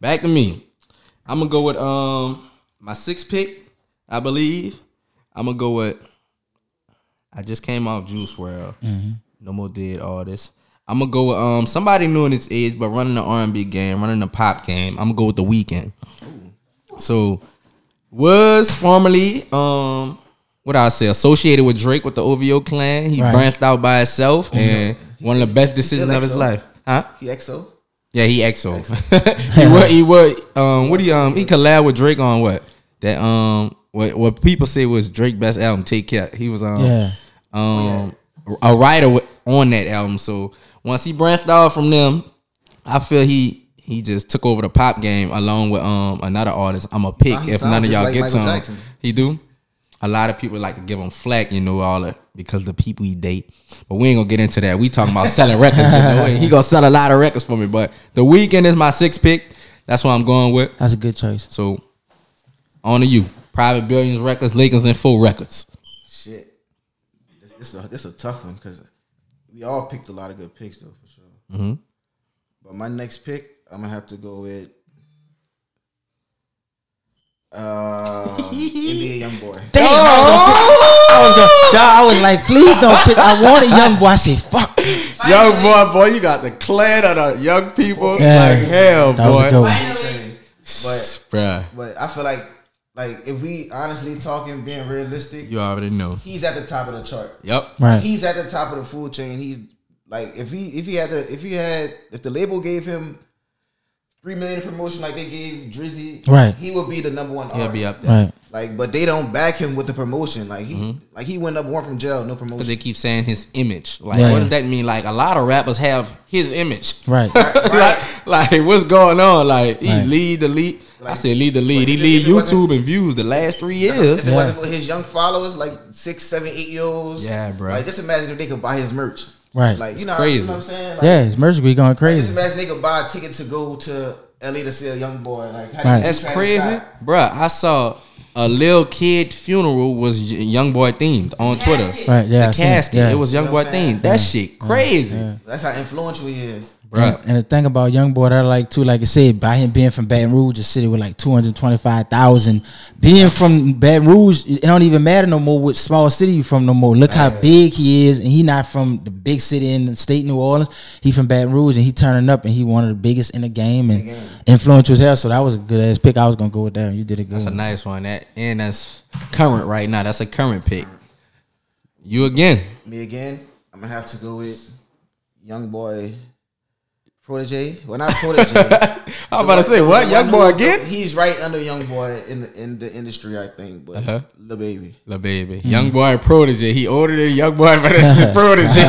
Speaker 1: back to me. I'm gonna go with um my sixth pick. I believe I'm gonna go with. I just came off Juice WRLD. No more dead artists. I'm gonna go with um somebody new in its age, but running the R&B game, running the pop game. I'm gonna go with the Weeknd. So was formerly um what I say associated with Drake with the OVO clan. He
Speaker 3: Right.
Speaker 1: branched out by himself and one of the best decisions of his
Speaker 2: XO.
Speaker 1: life. Huh?
Speaker 2: He XO.
Speaker 1: Yeah, he EXO. he would he would um what he um he collab with Drake on what? That um what what people say was Drake best album, Take Care. He was um
Speaker 3: Yeah.
Speaker 1: um a writer with- on that album. So once he branched off from them, I feel he he just took over the pop game along with um another artist. I'm a pick
Speaker 2: Nah,
Speaker 1: if none of y'all
Speaker 2: like
Speaker 1: get
Speaker 2: Michael
Speaker 1: to him.
Speaker 2: Jackson.
Speaker 1: He do. A lot of people like to give him flack, you know, all that because the people he date. But we ain't gonna get into that. We talking about selling records, you know. And he gonna sell a lot of records for me. But the Weeknd is my sixth pick. That's what I'm going with.
Speaker 3: That's a good choice.
Speaker 1: So on to you. Private Billions Records, Lakers and Full Records.
Speaker 2: Shit. This, this, a, this a tough one because we all picked a lot of good picks though for sure.
Speaker 1: Mm-hmm.
Speaker 2: But my next pick, I'm gonna have to go with uh, NBA YoungBoy.
Speaker 3: Damn, I, was gonna, I was like, please don't pick. I wanted young boy. I said, fuck.
Speaker 1: Young boy, boy, you got the clan of the young people
Speaker 3: Yeah.
Speaker 1: like hell,
Speaker 3: That was a good
Speaker 1: boy.
Speaker 3: one.
Speaker 2: But
Speaker 1: Bruh,
Speaker 2: but I feel like like if we honestly talking, being realistic,
Speaker 1: you already know.
Speaker 2: he's at the top of the chart.
Speaker 1: Yep.
Speaker 3: Right.
Speaker 2: He's at the top of the food chain. He's like if he if he had the if he had if the label gave him three million promotion like they gave Drizzy,
Speaker 3: Right.
Speaker 2: he would be the number one.
Speaker 1: He'll be up there.
Speaker 3: Right.
Speaker 2: Like, but they don't back him with the promotion. Like he mm-hmm. like he went up one from jail, no
Speaker 1: Because
Speaker 2: promotion.
Speaker 1: they keep saying his image. Like,
Speaker 3: Yeah.
Speaker 1: what does that mean? Like, a lot of rappers have his image.
Speaker 3: Right.
Speaker 1: like, like, what's going on? Like, he
Speaker 3: Right.
Speaker 1: lead the lead. I said lead the lead. He lead
Speaker 2: if it wasn't-
Speaker 1: YouTube and views the last three
Speaker 2: If
Speaker 1: years.
Speaker 2: it
Speaker 3: Yeah.
Speaker 2: wasn't for his young followers, like six, seven, eight year olds,
Speaker 1: Yeah, bro.
Speaker 2: Like, just imagine if they could buy his merch.
Speaker 3: Right.
Speaker 2: Like, you
Speaker 1: It's
Speaker 2: know,
Speaker 1: crazy.
Speaker 2: you know what I'm saying? Like,
Speaker 3: Yeah, his merch be going
Speaker 2: Like, just
Speaker 3: crazy.
Speaker 2: imagine they could buy a ticket to go to LA to see a young boy. Like, how
Speaker 3: Right.
Speaker 1: That's crazy,
Speaker 2: Scott?
Speaker 1: bruh. I saw a little kid funeral was young boy themed on Twitter.
Speaker 3: Right. Yeah. I
Speaker 1: the
Speaker 3: seen it.
Speaker 1: casket,
Speaker 3: Yeah.
Speaker 1: it was young
Speaker 2: You know
Speaker 1: boy
Speaker 2: what I'm saying?
Speaker 1: themed. That shit crazy,
Speaker 2: That's how influential he is.
Speaker 1: Bruh. Bruh.
Speaker 3: And, and the thing about young boy that I like too, like I said, by him being from Baton Rouge, a city with like two hundred twenty five thousand, being from Baton Rouge, it don't even matter no more which small city you from no more. Look how big he is, and he not from the big city in the state New Orleans. He from Baton Rouge, and he turning up, and he one of the biggest in the game, and influential as hell. So that was a good ass pick. I was gonna go with that. You did a good.
Speaker 1: That's a nice one. That and that's current right now. That's a current pick. You again.
Speaker 2: Me again. I'm gonna have to go with young boy protege. Well, not protege.
Speaker 1: I'm about to say what? Young boy again?
Speaker 2: He's right under young boy in the, in the industry, I think. But
Speaker 1: Uh-huh.
Speaker 2: the baby.
Speaker 1: the baby. Young boy protege. He older than young boy, but it's his protege.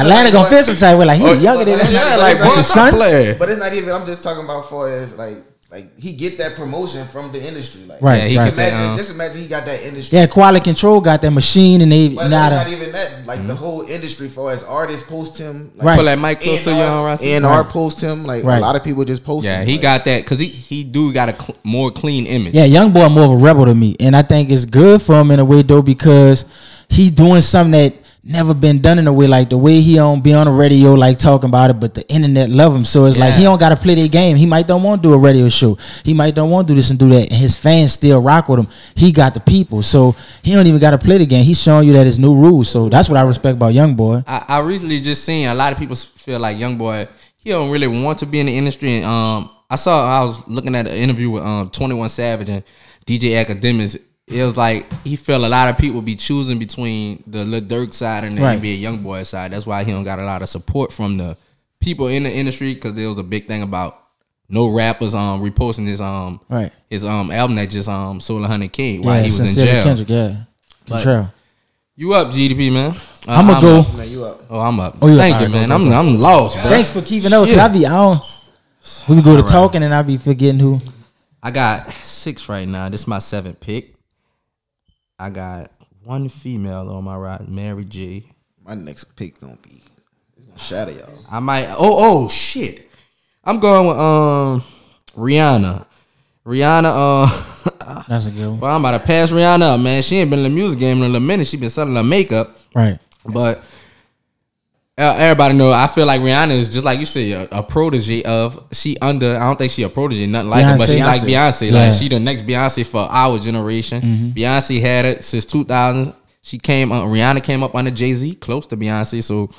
Speaker 3: Atlanta gonna feel some type way like he younger than that.
Speaker 1: yeah,
Speaker 2: but
Speaker 1: like
Speaker 2: it's
Speaker 1: boy,
Speaker 2: not-
Speaker 3: his
Speaker 1: stop
Speaker 3: son?
Speaker 1: playing.
Speaker 2: But it's not even. I'm just talking about for as like like he get that promotion from the industry. Like
Speaker 3: Right,
Speaker 1: Yeah, he
Speaker 3: right.
Speaker 1: get that,
Speaker 2: Imagine,
Speaker 1: um,
Speaker 2: just imagine he got that industry.
Speaker 3: Yeah, quality control got that machine, and they
Speaker 2: But
Speaker 3: not
Speaker 2: it's
Speaker 3: a,
Speaker 2: not even that. Like the whole industry, for as artists post him, like,
Speaker 3: Right.
Speaker 1: Pull that mic close to you,
Speaker 2: A&R A&R post him. Like
Speaker 3: Right.
Speaker 2: a lot of people just post
Speaker 1: Yeah,
Speaker 2: him.
Speaker 1: he
Speaker 2: like,
Speaker 1: got that because he he do got a cl- more clean image.
Speaker 3: Yeah, young boy more of a rebel to me, and I think it's good for him in a way though because he doing something that never been done in a way like the way he don't be on the radio like talking about it, but the internet love him. So it's like he don't got to play their game. He might don't want to do a radio show. He might don't want to do this and do that, and his fans still rock with him. He got the people, so he don't even got to play the game. He's showing you that it's new rules. So that's what I respect about young boy.
Speaker 1: I, I recently just seen a lot of people feel like young boy he don't really want to be in the industry. And um, I saw I was looking at an interview with um Twenty One Savage and DJ Akademiks. It was like he felt a lot of people be choosing between the Lil Durk side and the
Speaker 3: Right.
Speaker 1: NBA young boy side. That's why he don't got a lot of support from the people in the industry because there was a big thing about no rappers um reposting his um
Speaker 3: Right.
Speaker 1: his um album that just um sold a hundred k while he was in jail.
Speaker 3: Kendrick, yeah.
Speaker 1: But-
Speaker 3: Contrell.
Speaker 1: You up, GDP man? Uh,
Speaker 3: I'ma go.
Speaker 1: up.
Speaker 2: Man, you up?
Speaker 1: Oh, I'm up.
Speaker 3: Oh, you up.
Speaker 1: Thank you,
Speaker 3: Alright, go,
Speaker 1: man.
Speaker 3: go,
Speaker 1: I'm. I'm lost, bro.
Speaker 3: Thanks for keeping up. Cause
Speaker 1: Shit.
Speaker 3: I be I don't. We go to talking and I be forgetting who.
Speaker 1: I got six right now. This is my seventh pick. I got one female on my right, Mary J.
Speaker 2: My next pick gonna be. It's gonna shatter y'all.
Speaker 1: I might. Oh, oh shit. I'm going with um Rihanna. Rihanna. Uh,
Speaker 3: That's a good one.
Speaker 1: well, I'm about to pass Rihanna up, man. She ain't been in the music game in a little minute. She been selling her makeup,
Speaker 3: Right.
Speaker 1: but. Uh, Everybody know. I feel like Rihanna is just like you said, a, a protege of. She under. I don't think she a protege, nothing like her, but she
Speaker 3: Beyonce.
Speaker 1: like Beyonce.
Speaker 3: Yeah.
Speaker 1: Like she the next Beyonce for our generation.
Speaker 3: Mm-hmm.
Speaker 1: Beyonce had it since 2000. She came. Uh, Rihanna came up under Jay Z, close to Beyonce. So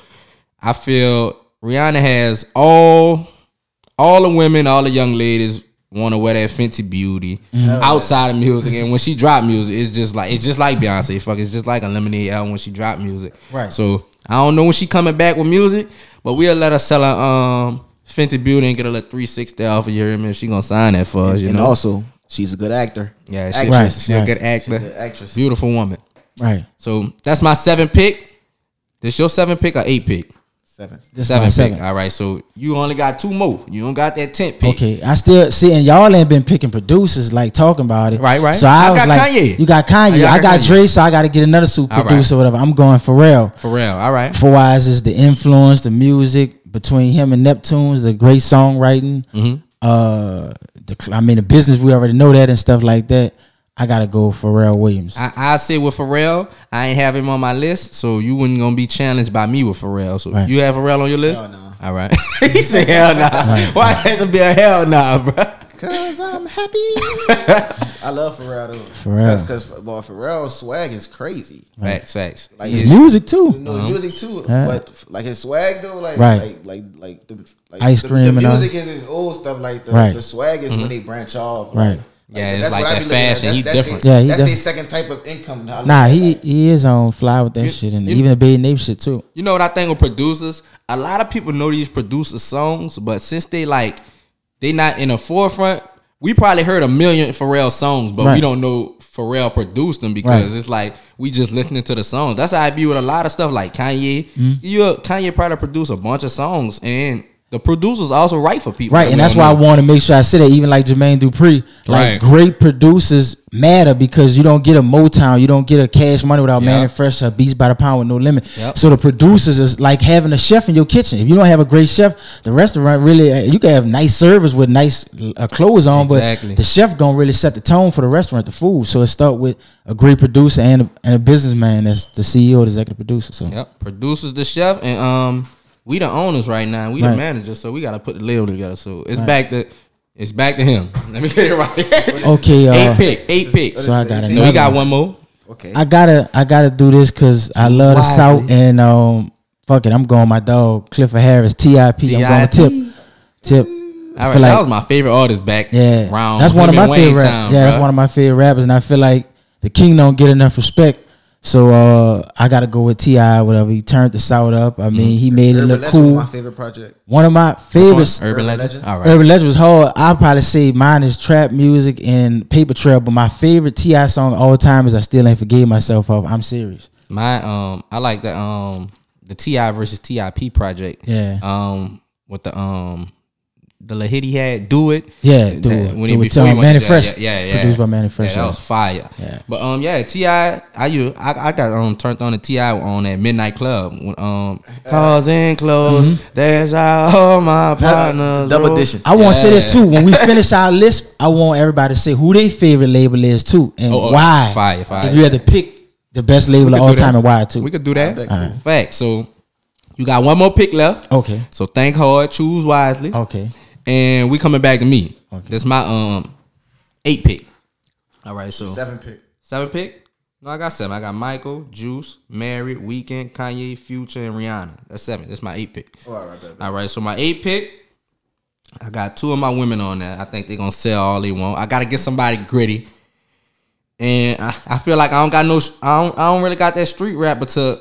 Speaker 1: I feel Rihanna has all, all the women, all the young ladies want to wear that Fenty Beauty
Speaker 3: Mm-hmm.
Speaker 1: outside of music, and when she drop music, it's just like it's just like Beyonce. Fuck, it's just like a Lemonade album when she drop music.
Speaker 3: Right.
Speaker 1: So I don't know when she coming back with music, but we'll let her sell her um Fenty Beauty and get a little 360 off of your image. She gonna sign that for us, you
Speaker 2: and
Speaker 1: know.
Speaker 2: also, she's a good actor.
Speaker 1: yeah, she,
Speaker 2: actress.
Speaker 3: Right.
Speaker 1: she a good actor,
Speaker 2: Good actress.
Speaker 1: beautiful woman.
Speaker 3: Right.
Speaker 1: So that's my seven pick. This your seven pick or eight pick?
Speaker 2: Seven.
Speaker 3: This
Speaker 1: seven
Speaker 3: my
Speaker 1: pick.
Speaker 3: seven.
Speaker 1: All right. So you only got two more. You don't got that tenth pick.
Speaker 3: Okay, I still see, and y'all ain't been picking producers like talking about it.
Speaker 1: Right, right.
Speaker 3: So I,
Speaker 1: I
Speaker 3: was
Speaker 1: got
Speaker 3: like,
Speaker 1: Kanye.
Speaker 3: you got Kanye,
Speaker 1: I
Speaker 3: I
Speaker 1: got
Speaker 3: got,
Speaker 1: Kanye.
Speaker 3: Dre, so I got to get another super
Speaker 1: All right.
Speaker 3: producer, or whatever. I'm going Pharrell.
Speaker 1: For real. All right.
Speaker 3: For wise is the influence, the music between him and Neptunes, the great songwriting.
Speaker 1: Mm-hmm.
Speaker 3: Uh, the I mean the business we already know that and stuff like that. I gotta go Pharrell Williams.
Speaker 1: I, I say with Pharrell, I ain't have him on my list, so you wouldn't gonna be challenged by me with Pharrell. So
Speaker 3: Right.
Speaker 1: you have Pharrell on your list?
Speaker 2: Hell no.
Speaker 1: All right. he said hell nah. Why has to be a hell nah, bro?
Speaker 2: Cause I'm happy. I love Pharrell though.
Speaker 3: Pharrell.
Speaker 2: Because well, Pharrell's swag is crazy.
Speaker 1: Facts, facts.
Speaker 2: Like
Speaker 3: His
Speaker 2: his
Speaker 3: music
Speaker 2: You
Speaker 3: too.
Speaker 2: know, uh-huh. music too,
Speaker 3: Yeah.
Speaker 2: but like his swag though, like
Speaker 3: Right.
Speaker 2: like like like the like
Speaker 3: Ice
Speaker 2: the,
Speaker 3: cream
Speaker 2: The
Speaker 3: and all.
Speaker 2: music is his old stuff. Like the,
Speaker 3: Right.
Speaker 2: the swag is when mm-hmm. they branch off.
Speaker 3: Right.
Speaker 2: Like,
Speaker 1: Yeah, it's like
Speaker 2: what I
Speaker 1: that
Speaker 2: be looking at.
Speaker 1: fashion. He
Speaker 2: That's,
Speaker 1: different.
Speaker 2: That's the,
Speaker 3: Yeah, he
Speaker 2: that's their second type of income. I
Speaker 3: Nah, he
Speaker 2: like,
Speaker 3: he is on fly with that shit, and
Speaker 1: you-
Speaker 3: even the Baby Nape shit too.
Speaker 1: You know what I think with producers? A lot of people know these producer songs, but since they like they not in the forefront, we probably heard a million Pharrell songs, but we don't know Pharrell produced them because
Speaker 3: Right.
Speaker 1: it's like we just listening to the songs. That's how I be with a lot of stuff like Kanye.
Speaker 3: Mm-hmm.
Speaker 1: You Kanye probably produced a bunch of songs, and the producers also write for people.
Speaker 3: Right,
Speaker 1: that
Speaker 3: and that's why I want to make sure I say that. Even like Jermaine Dupri, like
Speaker 1: Right.
Speaker 3: great producers matter because you don't get a Motown, you don't get a Cash Money without
Speaker 1: Yeah.
Speaker 3: Mannie Fresh or Beats by the Pound with no limit.
Speaker 1: Yep.
Speaker 3: So the producers is like having a chef in your kitchen. If you don't have a great chef, the restaurant really you can have nice service with nice uh, clothes on,
Speaker 1: Exactly.
Speaker 3: but the chef gonna really set the tone for the restaurant, the food. So it start with a great producer and a, and a businessman that's the CEO, the executive producer. So
Speaker 1: Yep, producers the chef, and um, we the owners right now. We the
Speaker 3: Right.
Speaker 1: managers, so we gotta put the label together. So it's back to it's back to him. Let me get it right.
Speaker 3: Okay, uh,
Speaker 1: eight pick, eight pick.
Speaker 3: So I got
Speaker 1: No,
Speaker 3: another.
Speaker 1: we got
Speaker 3: one.
Speaker 1: one more.
Speaker 2: Okay.
Speaker 3: I gotta I gotta do this because I love the. South and um fuck it, I'm going my dog Clifford Harris, TIP. I'm going tip. Tip.
Speaker 1: All right,
Speaker 3: feel
Speaker 1: that
Speaker 3: like-
Speaker 1: was my favorite artist back.
Speaker 3: Yeah,
Speaker 1: round.
Speaker 3: that's one of my favorite.
Speaker 1: Town,
Speaker 3: yeah, that's one of my favorite rappers, and I feel like the King don't get enough respect. So uh, I gotta go with Ti. Whatever he turned the sound up. I mean, he made it look
Speaker 2: Legend was
Speaker 3: cool.
Speaker 2: my favorite project.
Speaker 3: One of my favorites.
Speaker 1: Urban
Speaker 2: Urban
Speaker 1: Legend.
Speaker 2: Legend.
Speaker 1: All right.
Speaker 3: Urban Legend was hard. I'd probably say mine is trap music and paper trail, but my favorite T.I. song of all time is "I Still Ain't Forgave Myself" of I'm serious.
Speaker 1: My um, I like the um, the T.I. versus Tip project.
Speaker 3: Yeah.
Speaker 1: Um, with the um, the little hit he had, do it.
Speaker 3: Yeah,
Speaker 1: That-
Speaker 3: do it.
Speaker 1: When
Speaker 3: Do
Speaker 1: he
Speaker 3: it,
Speaker 1: before he went
Speaker 3: Mannie
Speaker 1: to.
Speaker 3: Fresh.
Speaker 1: Yeah, yeah, yeah.
Speaker 3: Produced by Mannie Fresh,
Speaker 1: Yeah, that was fire.
Speaker 3: Yeah.
Speaker 1: But um, yeah, T.I., I you I, I got um turned on the T.I. on that midnight club when um cars and clothes.
Speaker 3: Mm-hmm.
Speaker 1: There's all my partners.
Speaker 2: Double
Speaker 1: roll.
Speaker 2: edition.
Speaker 3: I want to say this too. When we finish our list, I want everybody to say who their favorite label is too, and
Speaker 1: Oh, oh,
Speaker 3: why.
Speaker 1: fire, fire.
Speaker 3: If you had to pick the best label of all time and why too.
Speaker 1: We could do that.
Speaker 2: bet.
Speaker 3: All right.
Speaker 1: Fact. So you got one more pick left.
Speaker 3: Okay.
Speaker 1: So think hard, choose wisely.
Speaker 3: Okay.
Speaker 1: And we coming back to me.
Speaker 3: Okay.
Speaker 1: This my um eight pick. All right, so
Speaker 2: Seven pick.
Speaker 1: seven pick. No, I got seven. I got Michael, Juice, Mary, Weeknd, Kanye, Future, and Rihanna. That's seven. That's my eight pick.
Speaker 2: Oh, all right, bet, bet.
Speaker 1: All right, so my eight pick. I got two of my women on that. I think they're gonna sell all they want. I gotta get somebody gritty, and I, I feel like I don't got no. I don't. I don't really got that street rap, but to,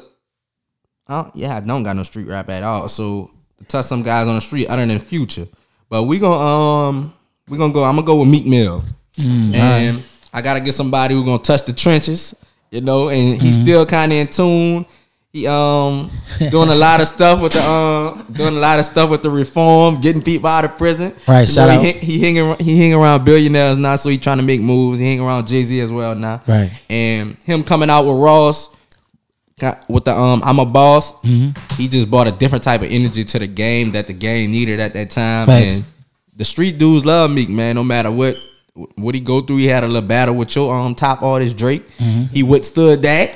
Speaker 1: I don't, yeah, I don't got no street rap at all. So to touch some guys on the street other than Future, but we gonna um we gonna go. I'm gonna go with Meek Mill, and I gotta get somebody who gonna touch the trenches, you know, and he's still kind of in tune. He um doing a lot of stuff with the um doing a lot of stuff with the reform, getting people out of prison.
Speaker 3: Right,
Speaker 1: You
Speaker 3: shout
Speaker 1: know,
Speaker 3: out.
Speaker 1: He, he hang around, he hang around billionaires now, so he trying to make moves. He hang around Jay Z as well now.
Speaker 3: Right.
Speaker 1: And him coming out with Ross with the um I'm a boss.
Speaker 3: Mm-hmm.
Speaker 1: He just brought a different type of energy to the game that the game needed at that time.
Speaker 3: Facts.
Speaker 1: And the street dudes love Meek, man. No matter what what he go through, he had a little battle with your um top artist Drake.
Speaker 3: Mm-hmm.
Speaker 1: He withstood that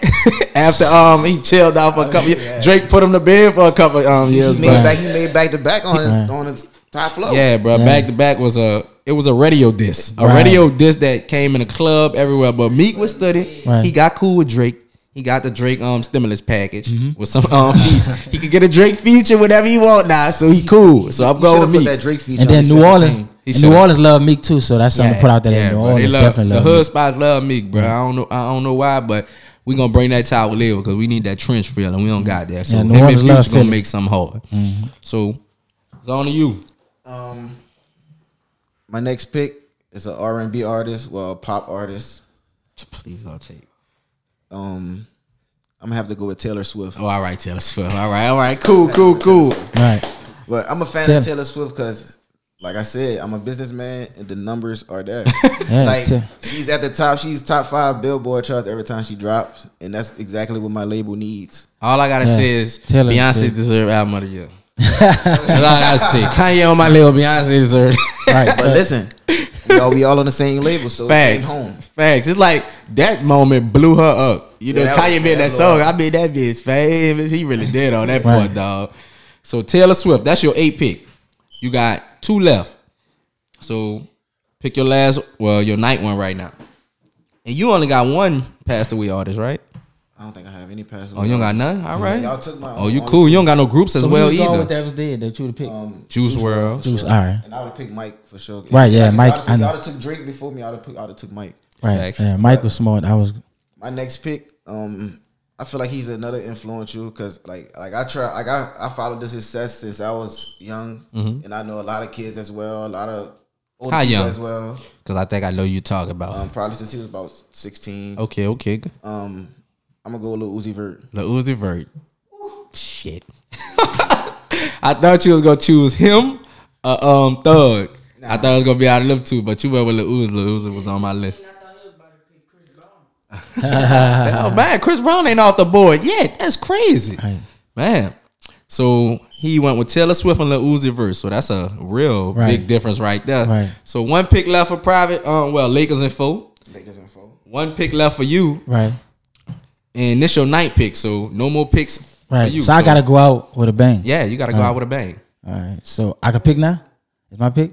Speaker 1: after um he chilled out for a couple. years. Drake put him to bed for a couple um years.
Speaker 2: He
Speaker 1: but-
Speaker 2: made back. He made back to back on his, on his top flow.
Speaker 1: yeah, bro.
Speaker 3: Yeah.
Speaker 1: Back to back was a it was a radio disc, a
Speaker 3: Right.
Speaker 1: radio disc that came in a club everywhere. But Meek was studied.
Speaker 3: Right.
Speaker 1: He got cool with Drake. He got the Drake um stimulus package
Speaker 3: Mm-hmm.
Speaker 1: with some um feature. he could get a Drake feature whenever he want now, so he cool. So I'm
Speaker 2: He
Speaker 1: going with me.
Speaker 2: That Drake feature.
Speaker 3: And then New Orleans.
Speaker 1: He
Speaker 3: New Orleans love Meek too, so that's something to put out there. New
Speaker 1: bro,
Speaker 3: Orleans
Speaker 1: they love,
Speaker 3: definitely
Speaker 1: the hood
Speaker 3: Meek.
Speaker 1: spots love Meek, bro. I don't know, I don't know why, but we gonna bring that to our level because we need that trench feeling. We don't got that, so
Speaker 3: Yeah, New
Speaker 1: him
Speaker 3: Orleans love
Speaker 1: Future gonna make something hard. So it's on to you.
Speaker 2: Um, my next pick is an R and B artist, well, a pop artist.
Speaker 1: Please don't take.
Speaker 2: Um, I'm gonna have to go with Taylor Swift.
Speaker 1: Oh, all right, Taylor Swift. All right, all right, cool, cool, cool.
Speaker 3: Right.
Speaker 2: But I'm a fan
Speaker 3: Taylor-
Speaker 2: of Taylor Swift because, like I said, I'm a businessman and the numbers are there.
Speaker 3: Yeah,
Speaker 2: like
Speaker 3: Ta-
Speaker 2: she's at the top. She's top five Billboard charts every time she drops, and that's exactly what my label needs.
Speaker 1: All I gotta
Speaker 3: Yeah.
Speaker 1: say is
Speaker 3: Taylor,
Speaker 1: Beyonce
Speaker 3: yeah.
Speaker 1: deserve album of the year. That's all I gotta say. Kanye on my label, Beyonce deserve.
Speaker 3: Right.
Speaker 2: But listen, we all, we all on the same label, so
Speaker 1: Facts.
Speaker 2: Facts. home.
Speaker 1: Facts. It's like that moment blew her up. You know,
Speaker 2: Yeah, that was-
Speaker 1: Kanye made
Speaker 2: that
Speaker 1: that song.
Speaker 2: her
Speaker 1: I made that bitch famous. He really did on that
Speaker 3: Right.
Speaker 1: point, dog. So Taylor Swift, that's your eight pick. You got two left. So pick your last, well, your night one right now. And you only got one passed away artist, right?
Speaker 2: I don't think I have any pass.
Speaker 1: Oh, you don't got none? All right.
Speaker 2: Y'all took my.
Speaker 1: Oh, you cool.
Speaker 2: two.
Speaker 1: You don't got no groups as
Speaker 3: So
Speaker 1: well
Speaker 3: who was going with
Speaker 1: either.
Speaker 3: that was dead that you would have picked.
Speaker 2: Um,
Speaker 1: Juice WRLD?
Speaker 3: Juice, all right.
Speaker 2: And I would have picked Mike for sure.
Speaker 3: Right, yeah,
Speaker 2: If
Speaker 3: Mike,
Speaker 2: Y'all
Speaker 3: I
Speaker 2: took,
Speaker 3: know.
Speaker 2: y'all took Drake before me. I'd have, I'd took Mike.
Speaker 3: Right.
Speaker 1: Facts.
Speaker 3: Yeah, Mike was smart. I was
Speaker 2: My next pick, um, I feel like he's another influential because like like I try like I I followed this success since I was young, and I know a lot of kids as well, a lot of older
Speaker 1: How young?
Speaker 2: as well.
Speaker 1: Because I think I know you talk about.
Speaker 2: Um, probably since he was about sixteen.
Speaker 1: okay, okay.
Speaker 2: Um, I'm gonna go with Lil Uzi Vert.
Speaker 1: The Uzi Vert. Shit. I thought you was gonna choose him, uh, um, Thug. I thought it was gonna be out of them two, but you went with Lil Uzi. Lil Uzi was on my list. oh man, Chris Brown ain't off the board yet. That's crazy, man. So he went with Taylor Swift and Lil Uzi Vert. So that's a real
Speaker 3: Right.
Speaker 1: big difference right there.
Speaker 3: Right.
Speaker 1: So one pick left for private. Um, well, Lakers and four.
Speaker 2: Lakers and info.
Speaker 1: One pick left for you,
Speaker 3: right.
Speaker 1: And this your night pick. So no more picks
Speaker 3: Right.
Speaker 1: you,
Speaker 3: so, I gotta go out with a bang.
Speaker 1: Yeah, you gotta go
Speaker 3: Uh.
Speaker 1: out with a bang.
Speaker 3: All right. So I can pick now. Is my pick?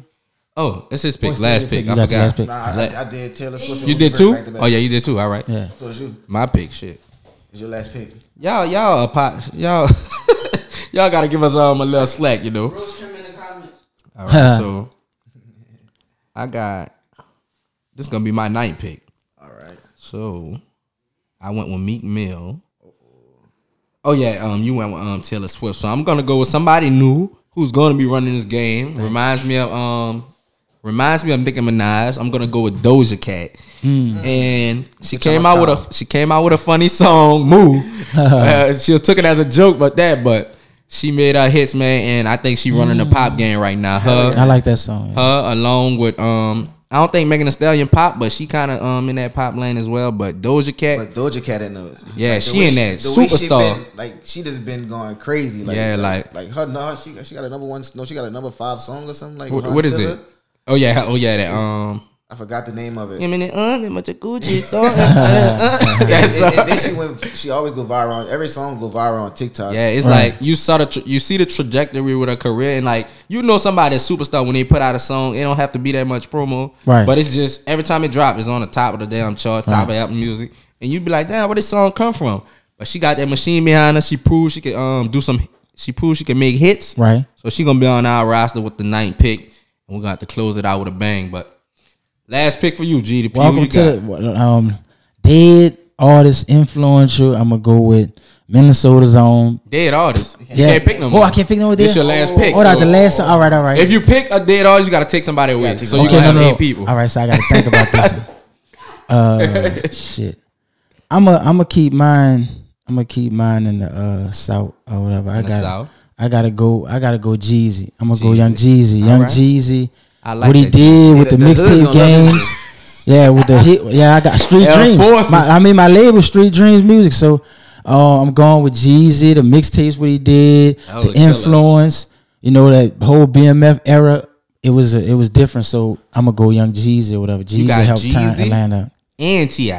Speaker 1: Oh, it's his pick.
Speaker 3: What's
Speaker 1: Last pick.
Speaker 3: pick?
Speaker 1: I
Speaker 3: You
Speaker 1: forgot.
Speaker 3: last pick.
Speaker 2: Nah, I,
Speaker 1: Let-
Speaker 2: I, I did Taylor Swift.
Speaker 1: You did too?
Speaker 2: back to back.
Speaker 1: Oh yeah, you did too. All right.
Speaker 3: Yeah.
Speaker 2: So it's you.
Speaker 1: My pick. Shit.
Speaker 2: It's your last pick.
Speaker 1: Y'all, y'all, a pot, y'all, y'all gotta give us um a little slack, you know.
Speaker 4: Roast him in the comments.
Speaker 1: All right, so I got this is gonna be my ninth pick.
Speaker 2: All right.
Speaker 1: So I went with Meek Mill. Oh yeah, um, you went with um Taylor Swift. So I'm gonna go with somebody new who's gonna be running this game. Reminds me of um, reminds me of Nicki Minaj. I'm gonna go with Doja Cat. And she came out with a she came out with a funny song, "Move." uh, she took it as a joke, but that, but she made her hits, man. And I think she running the pop game right now. Her,
Speaker 3: I like that song. yeah.
Speaker 1: her along with um I don't think Megan Thee Stallion pop, but she kind of um in that pop lane as well. But Doja Cat,
Speaker 2: But Doja Cat in the
Speaker 1: Yeah,
Speaker 2: the
Speaker 1: she in that
Speaker 2: she
Speaker 1: superstar.
Speaker 2: been, like she just been going crazy. Like,
Speaker 1: Yeah,
Speaker 2: like
Speaker 1: like-
Speaker 2: like her. No, she got- she got a number one. No, she got a number five song or something. Like
Speaker 1: what, what is it? Oh yeah, oh yeah, that um.
Speaker 2: I forgot the name of it.
Speaker 1: I'm in the uh, in my jacuzzi store.
Speaker 2: and,
Speaker 1: Yes,
Speaker 2: and-
Speaker 1: sir.
Speaker 2: and then she went. She always go viral. on Every song go viral on TikTok.
Speaker 1: Yeah, it's
Speaker 3: Right.
Speaker 1: like you saw the tra- you see the trajectory with her career, and like you know somebody a superstar when they put out a song, it don't have to be that much promo,
Speaker 3: Right.
Speaker 1: But it's just every time it drops, it's on the top of the damn charts, top of Apple Music, and you be like, damn, where this song come from? But she got that machine behind her. She proved she could um do some. She proved she can make hits,
Speaker 3: Right.
Speaker 1: So she gonna be on our roster with the ninth pick, and we're gonna have to close it out with a bang. But last pick for you, Geedy P. Who
Speaker 3: Welcome
Speaker 1: you
Speaker 3: to
Speaker 1: got?
Speaker 3: the um dead artist influential. I'm gonna go with Minnesota's own.
Speaker 1: dead artist. You
Speaker 3: Yeah.
Speaker 1: can't pick no
Speaker 3: Oh. I can't pick no more
Speaker 1: This
Speaker 3: dead?
Speaker 1: your last pick.
Speaker 3: Oh, that's
Speaker 1: so-
Speaker 3: the last. All right, all right.
Speaker 1: If you pick a dead artist, you gotta take somebody away.
Speaker 2: take
Speaker 1: So you
Speaker 3: okay,
Speaker 1: gonna
Speaker 3: no,
Speaker 1: have
Speaker 3: no.
Speaker 1: eight people.
Speaker 3: All right, so I gotta think about this. One. Uh, shit. I'm a, I'm gonna keep mine. I'm gonna keep mine in the uh south or whatever. I
Speaker 1: In the
Speaker 3: got. I gotta go. I gotta go Jeezy. I'm gonna go Young
Speaker 1: Jeezy.
Speaker 3: Jeezy. Young
Speaker 1: right.
Speaker 3: Jeezy.
Speaker 1: I like
Speaker 3: what he did with the
Speaker 2: the-
Speaker 3: mixtape games. yeah, with the hit. Yeah, I got Street Dreams. My, I mean, my label Street Dreams Music. So uh, I'm going with Jeezy. The mixtapes, what he did, the
Speaker 1: a killer.
Speaker 3: influence. You know that whole BMF era. It was it was different. So I'm gonna go Young Jeezy or whatever. Jeezy helped turn
Speaker 1: Jeezy?
Speaker 3: Atlanta.
Speaker 1: And Ti.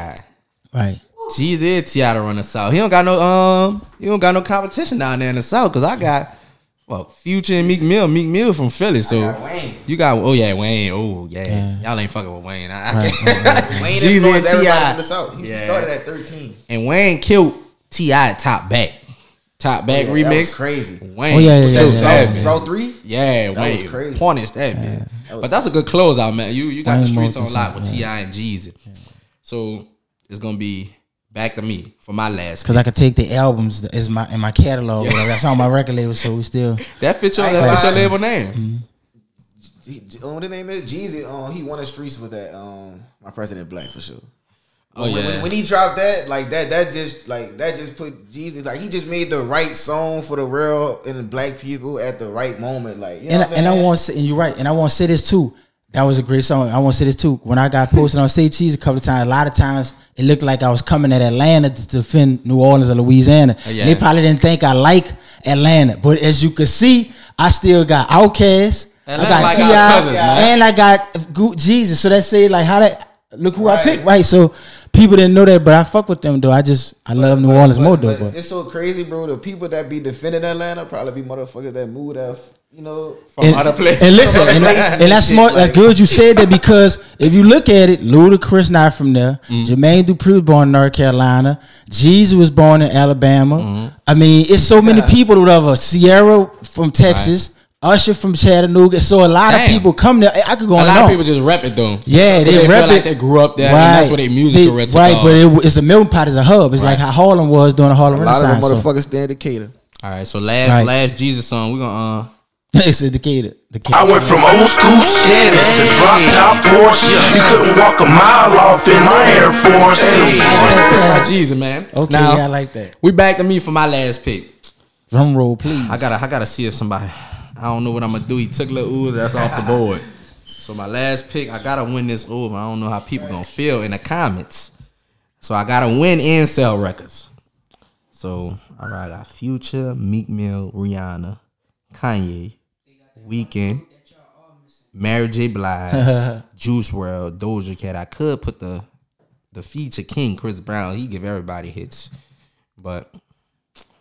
Speaker 3: Right.
Speaker 1: Jeezy and T.I. to run the South. He don't got no um. He don't got no competition down there in the South. Cause I got well Future and Meek Mill. Meek Mill from Philly. So
Speaker 2: got Wayne.
Speaker 1: you got oh yeah Wayne. Oh yeah.
Speaker 3: Yeah.
Speaker 1: Y'all ain't fucking with Wayne. I, I
Speaker 3: Right,
Speaker 1: can't.
Speaker 2: Wayne
Speaker 1: Jeezy
Speaker 2: influenced
Speaker 1: and
Speaker 2: everybody
Speaker 1: T.I.
Speaker 2: from the south. He
Speaker 1: Yeah.
Speaker 2: started at 13.
Speaker 1: And Wayne killed T.I. top back. Top back
Speaker 2: Yeah, that was
Speaker 1: remix.
Speaker 2: crazy.
Speaker 1: Wayne.
Speaker 3: Oh, yeah, yeah,
Speaker 1: killed
Speaker 3: yeah, yeah.
Speaker 2: Draw three.
Speaker 1: Yeah,
Speaker 2: That
Speaker 1: Wayne
Speaker 2: was crazy.
Speaker 1: punished that bitch.
Speaker 2: was
Speaker 1: But that's a good closeout, man. You you got
Speaker 3: Wayne
Speaker 1: the streets
Speaker 3: Martin
Speaker 1: on lock with
Speaker 3: Song,
Speaker 1: T.I. and Jeezy. So it's gonna be back to me for my last.
Speaker 3: Cause I could take the albums as my in my catalog. whatever. That's on my record label. So we still.
Speaker 1: That fits your that fit your label name.
Speaker 3: Mm-hmm.
Speaker 2: G- G- Oh, the name is Jeezy. Um, he won the streets with that. Um, my president black for sure.
Speaker 1: Oh,
Speaker 2: when,
Speaker 1: yeah.
Speaker 2: when, when he dropped that, like that, that just like that just put Jeezy like he just made the right song for the real and the black people at the right moment. Like you know
Speaker 3: and,
Speaker 2: what
Speaker 3: I,
Speaker 2: I'm
Speaker 3: and I want to say, and you're right, and I want to say this too. That was a great song. I want to say this too. When I got posted on Say Cheese a couple of times, a lot of times it looked like I was coming at Atlanta to defend New Orleans or Louisiana.
Speaker 1: Oh, yeah.
Speaker 3: And they probably didn't think I like Atlanta, but as you can see, I still got Outkast, I got T.I., and I got Go- Jeezy. So that say like how that look who I picked, right? So people didn't know that, but I fuck with them though. I just I love New
Speaker 2: But-
Speaker 3: Orleans
Speaker 2: but-
Speaker 3: more though.
Speaker 2: but
Speaker 3: But
Speaker 2: it's so crazy, bro. The people that be defending Atlanta probably be motherfuckers that moved out, you know.
Speaker 1: From
Speaker 3: and,
Speaker 1: other places.
Speaker 3: and listen, and, that,
Speaker 2: and
Speaker 3: that's smart. That's good you said that because if you look at it, Ludacris not from there.
Speaker 1: Mm-hmm.
Speaker 3: Jermaine Dupri was born in North Carolina. Jeezy was born in Alabama.
Speaker 1: Mm-hmm.
Speaker 3: I mean, it's so many people. that Whatever. Ciara from Texas. Usher from Chattanooga. So a lot
Speaker 1: Damn.
Speaker 3: of people come there. I could go
Speaker 1: A
Speaker 3: on A
Speaker 1: lot
Speaker 3: and
Speaker 1: of people just rep it though.
Speaker 3: Yeah,
Speaker 1: So
Speaker 3: they,
Speaker 1: feel
Speaker 3: rep
Speaker 1: like
Speaker 3: it.
Speaker 1: they grew up there, and that's where their music
Speaker 3: They-
Speaker 1: career
Speaker 3: Right,
Speaker 1: off.
Speaker 3: but it, it's the melting pot is a hub. It's like how Harlem was during the Harlem
Speaker 2: A lot of them
Speaker 3: Renaissance. So.
Speaker 2: motherfuckers stay in Decatur.
Speaker 1: All right, so last
Speaker 3: Right.
Speaker 1: last Jeezy song, we're gonna uh
Speaker 3: it's a Decatur. Decatur.
Speaker 5: I went from old school Chevys to drop top Porsche. You couldn't walk a mile off in my Air Force.
Speaker 1: uh, Jesus, man.
Speaker 3: Okay,
Speaker 1: now,
Speaker 3: yeah, I like that.
Speaker 1: we back to me for my last pick.
Speaker 3: Drum roll, please.
Speaker 1: I gotta I gotta see if somebody I don't know what I'm gonna do. He took Lil Uzi, that's off the board. So my last pick, I gotta win this over. I don't know how people gonna feel in the comments. So I gotta win and sell records. So all right, I got Future, Meek Mill, Rihanna, Kanye, Weeknd, Mary J. Blige, Juice WRLD, Doja Cat. I could put the the feature king Chris Brown. He give everybody hits, but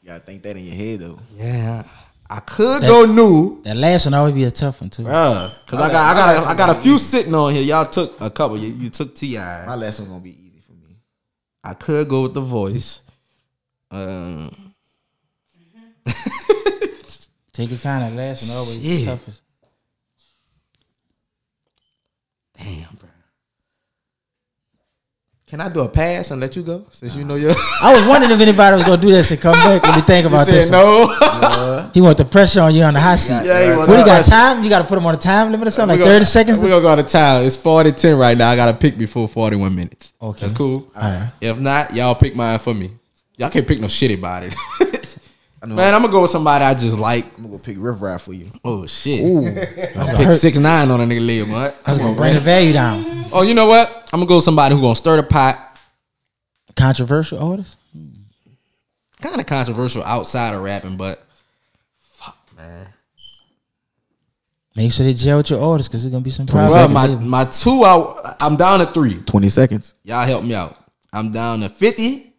Speaker 2: gotta think that in your head though.
Speaker 4: Yeah, I could go new,
Speaker 3: That last one always be a tough one too.
Speaker 4: bruh. Cause I got I got a, I got a few sitting on here. Y'all took a couple. You, you took Ti.
Speaker 2: My last one gonna be easy for me.
Speaker 4: I could go with the voice. Um,
Speaker 3: Take your time. That last one always
Speaker 4: Shit.
Speaker 3: the toughest.
Speaker 4: damn, bro. Can I do a pass and let you go since you know you're?
Speaker 3: I was wondering if anybody was gonna do this and come back when you think about this. one.
Speaker 4: no.
Speaker 3: He want the pressure on you on the hot seat.
Speaker 4: Yeah, he want
Speaker 3: what
Speaker 4: the
Speaker 3: you got time? You got to put him on a time limit or something, like
Speaker 1: gonna-
Speaker 3: thirty seconds.
Speaker 1: We gonna go on to time. It's 40 10 right now. I gotta pick before 41 minutes.
Speaker 3: Okay.
Speaker 1: That's cool.
Speaker 3: Alright.
Speaker 1: If not, y'all pick mine for me. Y'all can't pick no shitty body.
Speaker 2: I.
Speaker 1: Man, I'm gonna go with somebody I just like.
Speaker 2: I'm gonna go pick Riff Raff for you.
Speaker 1: Oh shit.
Speaker 3: That's
Speaker 1: I'm
Speaker 3: gonna
Speaker 1: pick
Speaker 3: hurt.
Speaker 1: six nine on a nigga leg, what?
Speaker 3: That's gonna bring the value down.
Speaker 1: Oh, you know what? I'm gonna go with somebody who gonna stir the pot.
Speaker 3: Controversial artist.
Speaker 1: Kind of controversial outside of rapping, but fuck man.
Speaker 3: Make sure they gel with your orders because there's gonna be some problems.
Speaker 1: Well, my my two out. I'm down to three.
Speaker 2: Twenty seconds.
Speaker 1: Y'all help me out. I'm down to 50.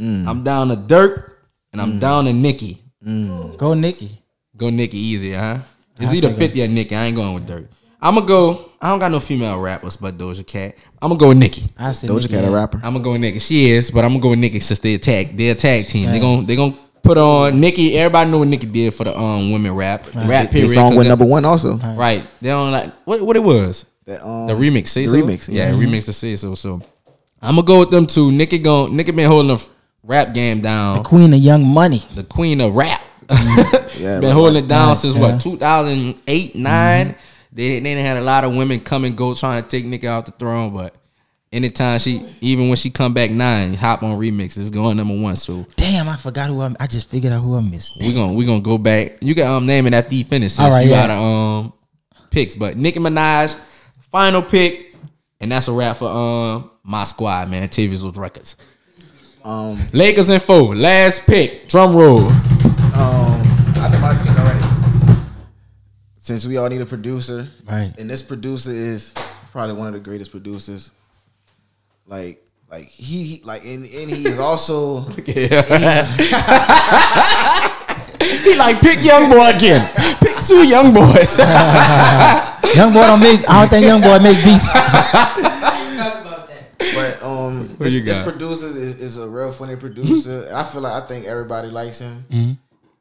Speaker 1: Mm. I'm down to Durk, and I'm mm. down to Nicki. Mm.
Speaker 3: Go Nicki.
Speaker 1: Go Nicki easy, huh? It's
Speaker 3: I
Speaker 1: either
Speaker 3: say go.
Speaker 1: 50 or Nicki. I ain't going with Durk. I'm gonna go. I don't got no female rappers but Doja Cat. I'm gonna go with Nicki.
Speaker 3: I said
Speaker 2: Doja
Speaker 3: Nicki,
Speaker 2: Cat a rapper.
Speaker 1: I'm gonna go with Nicki. She is, but I'm gonna go with Nicki since they attack. They a tag team. They gonna they gonna put on Nicki. Everybody know what Nicki did for the um women rap rap
Speaker 2: Their
Speaker 1: period.
Speaker 2: song went number one also.
Speaker 1: Right. They don't like what what it was.
Speaker 2: That, um,
Speaker 1: The remix, say
Speaker 2: the
Speaker 1: so.
Speaker 2: remix,
Speaker 1: yeah,
Speaker 2: yeah.
Speaker 1: remix the say so. So I'm gonna go with them two. Nicki gon' Nicki been holding the rap game down.
Speaker 3: The queen of Young Money.
Speaker 1: The queen of rap.
Speaker 2: Yeah,
Speaker 1: been
Speaker 2: right.
Speaker 1: holding it down
Speaker 3: Right,
Speaker 1: since
Speaker 3: yeah.
Speaker 1: what 2008 9 They they done had a lot of women come and go trying to take Nicki off the throne, but anytime she even when she come back nine, hop on remix, it's going number one. So
Speaker 3: Damn, I forgot who I. I just figured out who I missed.
Speaker 1: we gonna we gonna go back. You can um name it after you finish since
Speaker 3: All right,
Speaker 1: you
Speaker 3: yeah.
Speaker 1: got um picks. But Nicki Minaj, final pick, and that's a wrap for um my squad, man. TV's with Records.
Speaker 2: Um,
Speaker 1: Lakers and four. Last pick. Drum roll.
Speaker 2: Since we all need a producer,
Speaker 3: Right.
Speaker 2: And this producer is probably one of the greatest producers. Like, like he, he like, and, and he is also
Speaker 1: He like pick young boy again. Pick two young boys.
Speaker 3: Young boy don't make. I don't think Young boy make beats.
Speaker 2: But um,
Speaker 1: Who
Speaker 2: this, this producer is, is a real funny producer. I feel like I think everybody likes him,
Speaker 1: Mm-hmm.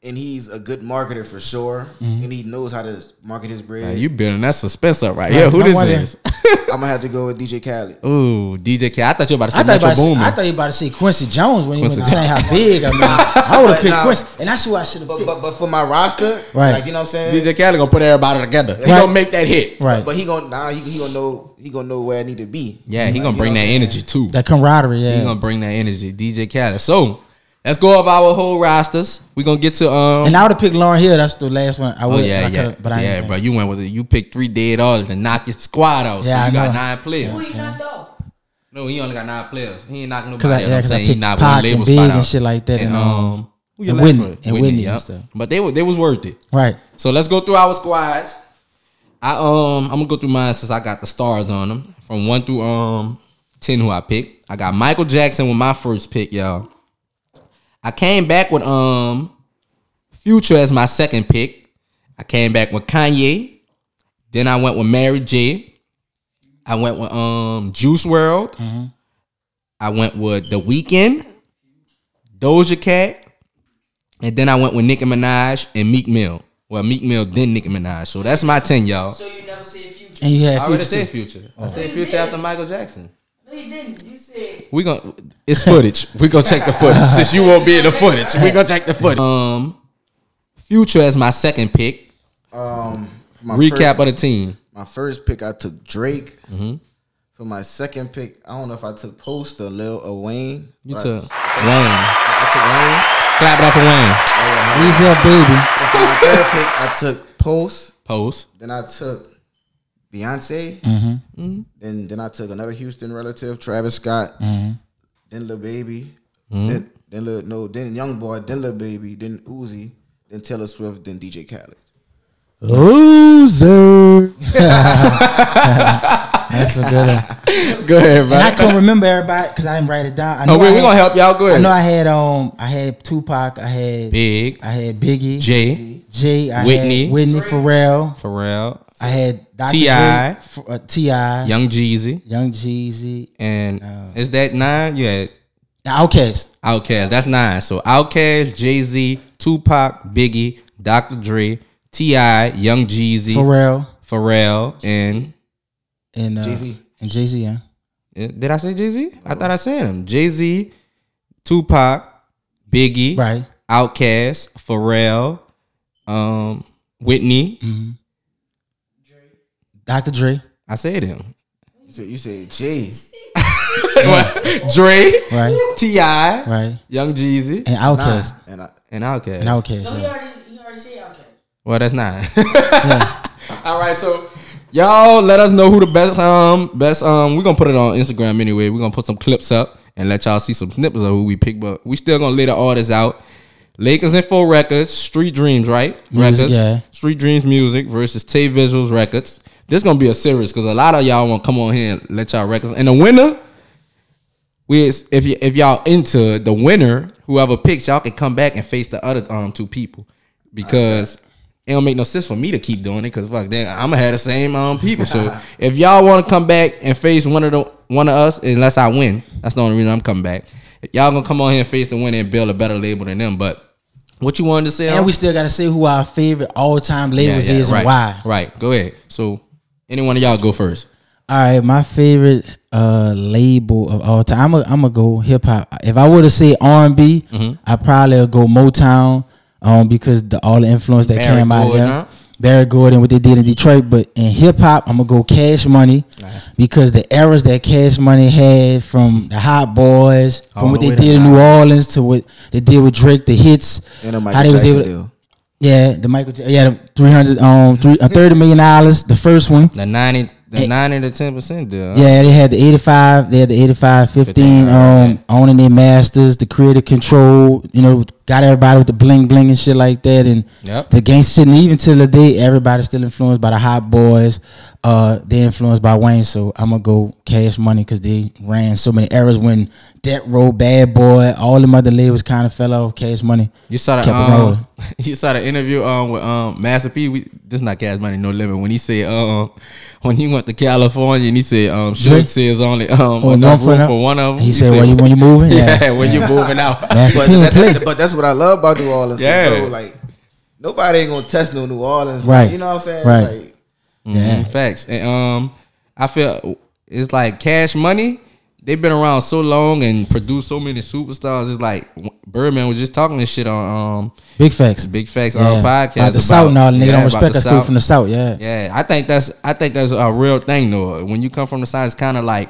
Speaker 2: And he's a good marketer for sure. Mm-hmm. And he knows how to market his bread.
Speaker 1: Man, you building that suspense up right here. Who this
Speaker 3: wonder.
Speaker 1: is?
Speaker 2: I'm gonna have to go with DJ Khaled.
Speaker 1: Ooh, DJ K. I thought you were about to say
Speaker 3: I thought,
Speaker 1: Metro
Speaker 3: about to,
Speaker 1: Boomin.
Speaker 3: I thought you about to say Quincy Jones when he
Speaker 1: Quincy
Speaker 3: was saying how big. I mean, I would have picked
Speaker 2: Nah.
Speaker 3: Quincy, and that's who I should have
Speaker 2: But,
Speaker 3: picked.
Speaker 2: but but for my roster,
Speaker 3: Right.
Speaker 2: Like you know what I'm saying.
Speaker 1: DJ Khaled gonna put everybody together. He gonna make that hit.
Speaker 3: right,
Speaker 2: But he gonna now he, he gonna know he gonna know where I need to be.
Speaker 1: Yeah, he
Speaker 2: Like,
Speaker 1: gonna
Speaker 2: you
Speaker 1: bring
Speaker 2: know
Speaker 1: that energy too.
Speaker 3: that camaraderie. Yeah,
Speaker 1: He gonna bring that energy. DJ Khaled. So let's go over our whole rosters. We're gonna get to um.
Speaker 3: and I would have picked Lauryn Hill. That's the last one. I
Speaker 1: Oh
Speaker 3: would.
Speaker 1: yeah, yeah,
Speaker 3: could've- But I
Speaker 1: yeah,
Speaker 3: ain't
Speaker 1: bro. You went with it. You picked three dead artists and knocked your squad out.
Speaker 3: Yeah,
Speaker 1: so
Speaker 3: I
Speaker 1: you got
Speaker 3: know.
Speaker 1: nine players. No, he only got nine players. He ain't knocking nobody.
Speaker 3: Cause I,
Speaker 1: out.
Speaker 3: yeah,
Speaker 1: I'm
Speaker 3: cause I
Speaker 1: saying he
Speaker 3: picked
Speaker 1: knocked
Speaker 3: Pac
Speaker 1: one label
Speaker 3: and Big
Speaker 1: spot
Speaker 3: and
Speaker 1: out.
Speaker 3: shit like that, and, um,
Speaker 1: who your
Speaker 3: and
Speaker 1: last
Speaker 3: Whitney- and Whitney and
Speaker 1: yup.
Speaker 3: stuff.
Speaker 1: But they were they was worth it.
Speaker 3: right.
Speaker 1: So let's go through our squads. I um I'm gonna go through mine since I got the stars on them from one through um ten who I picked. I got Michael Jackson with my first pick, y'all. I came back with um Future as my second pick. I came back with Kanye. Then I went with Mary J. I went with um Juice WRLD. I went with The Weeknd, Doja Cat, and then I went with Nicki Minaj and Meek Mill. Well, Meek Mill then Nicki Minaj. So that's my ten, y'all.
Speaker 6: So you never said future.
Speaker 3: And you
Speaker 1: I
Speaker 3: had
Speaker 1: already
Speaker 3: Future
Speaker 1: said
Speaker 3: too.
Speaker 1: Future. I said Future after Michael Jackson.
Speaker 6: No, you didn't. You said
Speaker 1: We gon' it's footage. We gonna check the footage since you won't be in the footage. We gonna check the footage. Um, Future as my second pick.
Speaker 2: Um, for my
Speaker 1: Recap
Speaker 2: First,
Speaker 1: of the team.
Speaker 2: my first pick, I took Drake.
Speaker 1: Mm-hmm.
Speaker 2: For my second pick, I don't know if I took Post or Lil or Wayne.
Speaker 1: You
Speaker 2: but
Speaker 1: took Wayne.
Speaker 2: I, I took Wayne.
Speaker 1: Clap it up for Wayne.
Speaker 3: Easy up, baby.
Speaker 2: And for my third pick, I took Post.
Speaker 1: Post.
Speaker 2: Then I took Beyonce.
Speaker 3: Mm-hmm.
Speaker 2: Then then I took another Houston relative, Travis Scott.
Speaker 3: Mm-hmm.
Speaker 2: Then Lil Baby. Then then Lil, no then Young Boy. Then Lil Baby. Then Uzi. Then Taylor Swift. Then DJ Khaled.
Speaker 3: Loser. That's a good one.
Speaker 1: Go ahead,
Speaker 3: And I
Speaker 1: bro.
Speaker 3: couldn't remember everybody because I didn't write it down. I know
Speaker 1: Oh, wait,
Speaker 3: I
Speaker 1: we
Speaker 3: had-
Speaker 1: gonna help y'all. Go ahead.
Speaker 3: I know I had um I had Tupac, I had
Speaker 1: Big
Speaker 3: I had Biggie,
Speaker 1: J
Speaker 3: J, I
Speaker 1: Whitney.
Speaker 3: had Whitney Pharrell,
Speaker 1: Pharrell,
Speaker 3: I had Dr.
Speaker 1: T.I.
Speaker 3: Uh, T.I.,
Speaker 1: Young Jeezy,
Speaker 3: Young Jeezy,
Speaker 1: and
Speaker 3: Oh.
Speaker 1: is that nine? Yeah,
Speaker 3: Outkast.
Speaker 1: Outkast. That's nine. So Outkast, Jay Z, Tupac, Biggie, Dr. Dre, T.I., Young Jeezy,
Speaker 3: Pharrell,
Speaker 1: Pharrell, and
Speaker 3: and uh,
Speaker 2: Jay-Z.
Speaker 3: and Jay Z. Yeah.
Speaker 1: eh, did I say Jay Z? I thought I said him. Jay Z, Tupac, Biggie,
Speaker 3: Right.
Speaker 1: Outkast, Pharrell, um, Whitney.
Speaker 3: Dr. Dre.
Speaker 1: I said him.
Speaker 2: You said, you said Jay.
Speaker 1: Dre,
Speaker 3: Right.
Speaker 1: T.I.,
Speaker 3: Right.
Speaker 1: Young Jeezy,
Speaker 3: And Outkast.
Speaker 2: And I,
Speaker 1: and Outkast.
Speaker 3: And Outkast.
Speaker 6: No, he
Speaker 3: Yeah.
Speaker 6: already, he already said okay.
Speaker 1: Well, that's not.
Speaker 3: Yes.
Speaker 1: All right, so y'all let us know who the best um best um we're gonna put it on Instagram anyway. We're gonna put some clips up and let y'all see some snippets of who we pick, but we still gonna lay the artists out. Lakers Info Records, Street Dreams, right?
Speaker 3: Music,
Speaker 1: Records.
Speaker 3: yeah.
Speaker 1: Street Dreams Music versus Tay Visuals Records. This gonna be a series because a lot of y'all wanna come on here and let y'all records. And the winner, we is- if y- if y'all into the winner, whoever picks, y'all can come back and face the other um two people because it don't make no sense for me to keep doing it because fuck, then I'm gonna have the same um people. So if y'all want to come back and face one of the one of us, unless I win, that's the only reason I'm coming back. Y'all gonna come on here and face the winner and build a better label than them. But what you wanted to say?
Speaker 3: And
Speaker 1: um?
Speaker 3: we still gotta say who our favorite all time labels is
Speaker 1: right,
Speaker 3: and why.
Speaker 1: Right, go ahead. So any one of y'all go first.
Speaker 3: All right, my favorite uh label of all time. I'm gonna go hip hop. If I were to say R and B,
Speaker 1: Mm-hmm.
Speaker 3: I probably would go Motown, um, because the all the influence that
Speaker 1: Berry
Speaker 3: came out of
Speaker 1: Gordon,
Speaker 3: there.
Speaker 1: huh?
Speaker 3: Berry Gordon, what they did in Detroit, but in hip hop, I'm gonna go Cash Money because the eras that Cash Money had from the Hot Boys,
Speaker 1: All
Speaker 3: from what
Speaker 1: the
Speaker 3: they
Speaker 1: way to
Speaker 3: did in New Orleans to what they did with Drake, the hits,
Speaker 2: and a
Speaker 3: how
Speaker 2: Michael
Speaker 3: they was
Speaker 2: Jackson
Speaker 3: able to,
Speaker 2: deal.
Speaker 3: Yeah, the Michael, J- yeah, the 300, um, three, uh, 30 million dollars, the first one.
Speaker 1: The ninety, the ninety to ten percent deal.
Speaker 3: Yeah, they had the 85, they had the 85 15
Speaker 1: 15,
Speaker 3: um
Speaker 1: alright.
Speaker 3: owning their masters, the creative control, you know, got everybody with the bling bling and shit like that and
Speaker 1: Yep.
Speaker 3: the gangsta shit and even till the day everybody's still influenced by the hot boys. Uh they influenced by Wayne, so I'm gonna go cash money because they ran so many eras when Death Row, Bad Boy, all them other labels kind of fell off. Cash money.
Speaker 1: You saw the um, you saw the interview um with um Master P. We, this not Cash Money No Limit when he said um when he went to California and he said um
Speaker 3: Drake?
Speaker 1: says only um
Speaker 3: Oh, one for
Speaker 1: room for one of them.
Speaker 3: He said, when you- when you moving?
Speaker 1: yeah,
Speaker 3: Yeah.
Speaker 1: when you moving out.
Speaker 2: But,
Speaker 3: P ain't
Speaker 2: that,
Speaker 3: play.
Speaker 2: that- but that's what I love about New Orleans.
Speaker 1: Yeah.
Speaker 2: Yeah. Like nobody ain't gonna test no New Orleans.
Speaker 3: Right.
Speaker 2: You know what I'm saying?
Speaker 3: Right.
Speaker 2: Like,
Speaker 3: Yeah.
Speaker 1: Mhm, facts. And um, I feel it's like Cash Money. They've been around so long and produced so many superstars. It's like Birdman was just talking this shit on um
Speaker 3: Big facts.
Speaker 1: Big Facts
Speaker 3: Yeah.
Speaker 1: on podcast
Speaker 3: About the South and all, the nigga
Speaker 1: yeah,
Speaker 3: don't respect
Speaker 1: the
Speaker 3: us people from the South, yeah.
Speaker 1: Yeah, I think that's I think that's a real thing though. When you come from the South, it's kind of like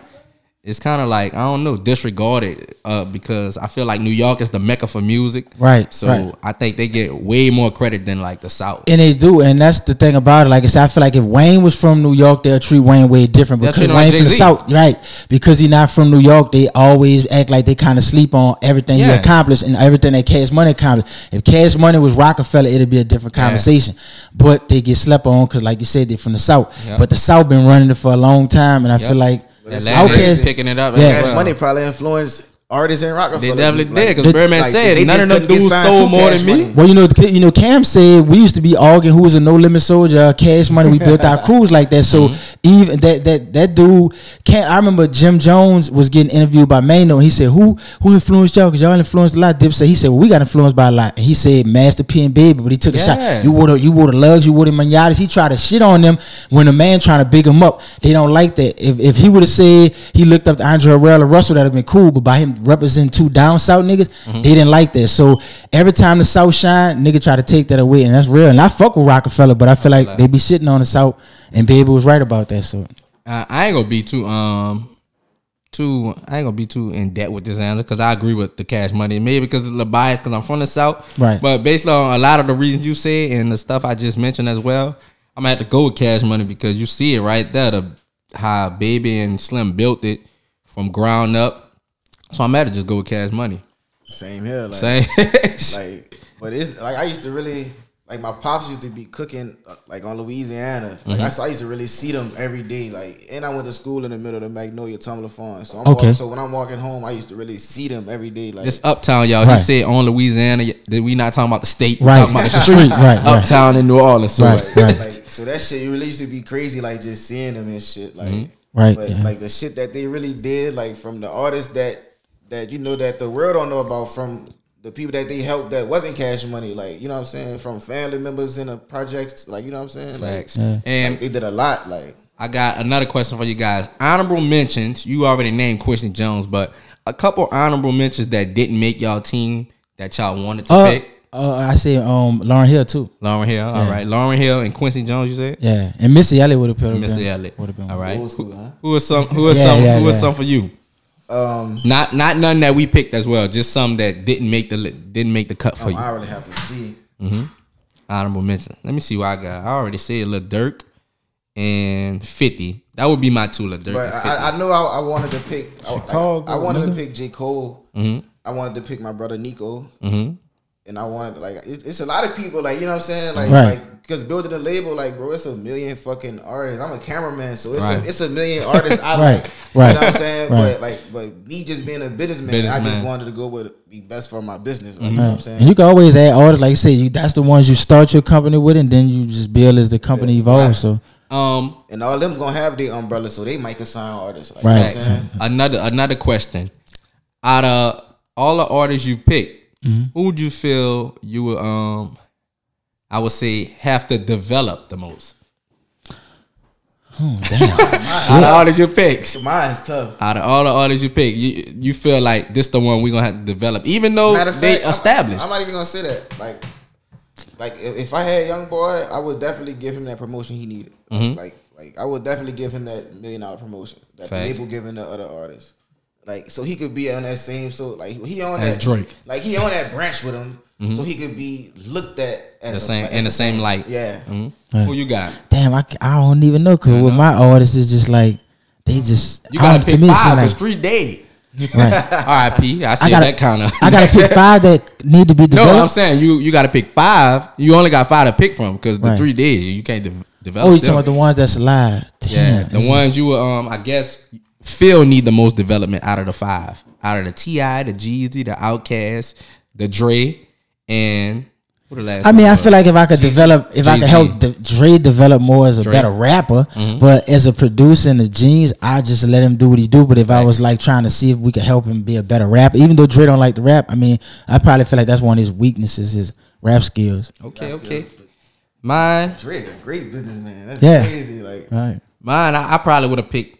Speaker 1: it's kind of like I don't know disregarded uh, because I feel like New York is the mecca for music.
Speaker 3: Right,
Speaker 1: So
Speaker 3: right.
Speaker 1: I think they get way more credit than like the South.
Speaker 3: And they do, and that's the thing about it. Like I said, I feel like if Wayne was from New York, they'll treat Wayne way different because Wayne
Speaker 1: like
Speaker 3: from the South, right? Because he's not from New York, they always act like they kind of sleep on everything he accomplished and everything that Cash Money accomplished. If Cash Money was Roc-A-Fella, it'd be a different
Speaker 1: Yeah.
Speaker 3: conversation. But they get slept on because, like you said, they're from the South.
Speaker 1: Yeah.
Speaker 3: But the South been running it for a long time, and I
Speaker 1: Yep.
Speaker 3: feel like
Speaker 1: Atlanta is
Speaker 3: Outkast-
Speaker 1: picking it up.
Speaker 3: Yeah.
Speaker 1: as
Speaker 2: Cash. Money probably influenced artists in
Speaker 1: They
Speaker 2: Roc-A-Fella.
Speaker 1: definitely
Speaker 2: Like,
Speaker 1: did because
Speaker 3: They-
Speaker 1: Birdman
Speaker 2: like,
Speaker 1: said
Speaker 2: they
Speaker 1: none
Speaker 2: just
Speaker 1: of them dudes sold more
Speaker 2: Cash
Speaker 1: than me.
Speaker 2: Money.
Speaker 3: Well, you know, you know, Cam said we used to be arguing who was a no limit soldier, uh, cash money. We built our crews like that. So
Speaker 1: Mm-hmm.
Speaker 3: even that that that dude can't. I remember Jim Jones was getting interviewed by Mano, and he said, "Who who influenced y'all? Because y'all influenced a lot." Dip said, "He said, well, we got influenced by a lot." And he said, "Master P and Baby," but he took a
Speaker 1: Yeah.
Speaker 3: shot. You wore the you wore the lugs, you wore the manatas. He tried to shit on them when a man trying to big him up. They don't like that. If if he would have said he looked up to Andre Harrell or Russell, that'd have been cool. But by him representing two down south niggas,
Speaker 1: Mm-hmm.
Speaker 3: they didn't like that. So every time the South shine, nigga try to take that away, and that's real. And I fuck with Roc-A-Fella, but I feel like they be shitting on the South, and Baby was right about that. So
Speaker 1: I, I ain't gonna be too um too I ain't gonna be too in debt with this answer because I agree with the cash money. Maybe because it's a bias because I'm from the south.
Speaker 3: Right.
Speaker 1: But based on a lot of the reasons you said and the stuff I just mentioned as well, I'm gonna have to go with cash money because you see it right there, the how baby and Slim built it from ground up. So I'm gonna just go with cash money.
Speaker 2: Same here. Like,
Speaker 1: Same.
Speaker 2: like, but it's like I used to really like my pops used to be cooking like on Louisiana. Like
Speaker 3: Mm-hmm.
Speaker 2: I, so I used to really see them every day. Like, and I went to school in the middle of the Magnolia Tumbler Farm. So I'm
Speaker 3: Okay.
Speaker 2: walking, so when I'm walking home, I used to really see them every day. Like,
Speaker 1: It's uptown, y'all.
Speaker 3: Right.
Speaker 1: He said on Louisiana. That we not talking about the state. We
Speaker 3: Right.
Speaker 1: talking about the
Speaker 3: Street,
Speaker 1: street.
Speaker 3: right, right.
Speaker 1: Uptown in New Orleans. So
Speaker 3: Right, right.
Speaker 2: like so that shit really used to be crazy. Like just seeing them and shit. Like,
Speaker 1: Mm-hmm.
Speaker 3: Right,
Speaker 2: But
Speaker 3: yeah.
Speaker 2: like the shit that they really did, like from the artists that that you know that the world don't know about from the people that they helped that wasn't cash money, like you know what I'm saying, from family members in the projects, like you know what I'm saying. Like,
Speaker 1: Facts.
Speaker 3: Yeah.
Speaker 1: And
Speaker 2: like, they did a lot. Like
Speaker 1: I got another question for you guys. Honorable mentions. You already named Quincy Jones, but a couple honorable mentions that didn't make y'all team that y'all wanted to
Speaker 3: Uh,
Speaker 1: pick.
Speaker 3: uh, I said um Lauryn Hill too.
Speaker 1: Lauryn Hill. All
Speaker 3: yeah.
Speaker 1: right. Lauryn Hill and Quincy Jones. You said.
Speaker 3: Yeah, and Missy Elliott would have been.
Speaker 1: Missy Elliott.
Speaker 3: Would have been
Speaker 1: All right.
Speaker 2: old school, huh?
Speaker 1: Who is some? Who is
Speaker 3: Yeah,
Speaker 1: some?
Speaker 3: yeah,
Speaker 1: who is
Speaker 3: yeah.
Speaker 1: some for you?
Speaker 2: Um,
Speaker 1: Not not none that we picked as well. Just some that didn't make the li- didn't make the cut for
Speaker 2: um,
Speaker 1: you.
Speaker 2: I really have to see.
Speaker 1: Honorable mention. Let me see what I got. I already said Lil Durk and Fifty. That would be my two. Lil Durk
Speaker 2: But
Speaker 1: and 50.
Speaker 2: I, I know I, I wanted to pick. I,
Speaker 3: Chicago,
Speaker 2: I, I wanted to pick J Cole.
Speaker 1: Mm-hmm.
Speaker 2: I wanted to pick my brother Nico. And I wanted like it, it's a lot of people like you know what I'm saying like
Speaker 3: Right.
Speaker 2: like because building a label like bro it's a million fucking artists I'm a cameraman so it's
Speaker 1: Right.
Speaker 2: a it's a million artists I
Speaker 3: Right,
Speaker 2: like
Speaker 3: right,
Speaker 2: you know what I'm saying
Speaker 3: right.
Speaker 2: but like but me just being a businessman, I just wanted to go with be best for my business like, you know what I'm saying
Speaker 3: And you can always add artists, like you said, you that's the ones you start your company with, and then you just build as the company evolves.
Speaker 2: right.
Speaker 3: So
Speaker 1: um
Speaker 2: and all them gonna have their umbrella so they might consign artists like, you know
Speaker 3: Right.
Speaker 2: what I'm
Speaker 1: another another question. Out of all the artists you picked,
Speaker 3: Mm-hmm.
Speaker 1: who would you feel you would um I would say have to develop the most?
Speaker 3: oh, damn.
Speaker 1: Out of all that you picked.
Speaker 2: mine's tough
Speaker 1: Out of all the artists you pick, you you feel like this the one we're gonna have to develop, even though
Speaker 2: Matter
Speaker 1: they
Speaker 2: fact, I'm-
Speaker 1: established.
Speaker 2: I'm, not even gonna say that. Like, like if, if I had young boy, I would definitely give him that promotion he needed.
Speaker 1: Mm-hmm.
Speaker 2: Like, like I would definitely give him that million dollar promotion that the
Speaker 1: Facts.
Speaker 2: label giving the other artists. Like, so he could be on that same. So like he on
Speaker 1: As
Speaker 2: that
Speaker 1: Drake.
Speaker 2: Like he on that branch with him, so he could be looked at as
Speaker 1: The same-
Speaker 2: like,
Speaker 1: in the
Speaker 2: as
Speaker 1: same light.
Speaker 2: Yeah.
Speaker 1: Who you got?
Speaker 3: damn, I, I don't even know because with my artists, it's just like they just
Speaker 1: You gotta
Speaker 3: don't-
Speaker 1: pick
Speaker 3: it seem
Speaker 1: five
Speaker 3: like-
Speaker 1: because Street dead.
Speaker 3: right.
Speaker 1: R.I.P. I see
Speaker 3: gotta-
Speaker 1: that kind of.
Speaker 3: I gotta pick five that need to be developed
Speaker 1: No,
Speaker 3: developed.
Speaker 1: I'm saying you you got to pick five. You only got five to pick from because the
Speaker 3: Right.
Speaker 1: three dead. You can't de- develop.
Speaker 3: oh, you talking about the ones that's alive?
Speaker 1: Yeah, the ones you um I guess feel need the most development out of the five. Out of the T.I., the Jeezy, the Outkast, the Dre, and who the last?
Speaker 3: I mean, I
Speaker 1: was?
Speaker 3: feel like if I could develop, if I could help the, Dre develop more as a
Speaker 1: Dre.
Speaker 3: better rapper,
Speaker 1: Mm-hmm.
Speaker 3: but as a producer and the genes, I just let him do what he do. But if I was like trying to see if we could help him be a better rapper, even though Dre don't like the rap, I mean, I probably feel like that's one of his weaknesses, his rap skills.
Speaker 1: okay, okay. Mine,
Speaker 2: Drake, a great businessman. That's
Speaker 3: Yeah.
Speaker 2: crazy. Like,
Speaker 3: Right.
Speaker 1: mine. I, I probably would have picked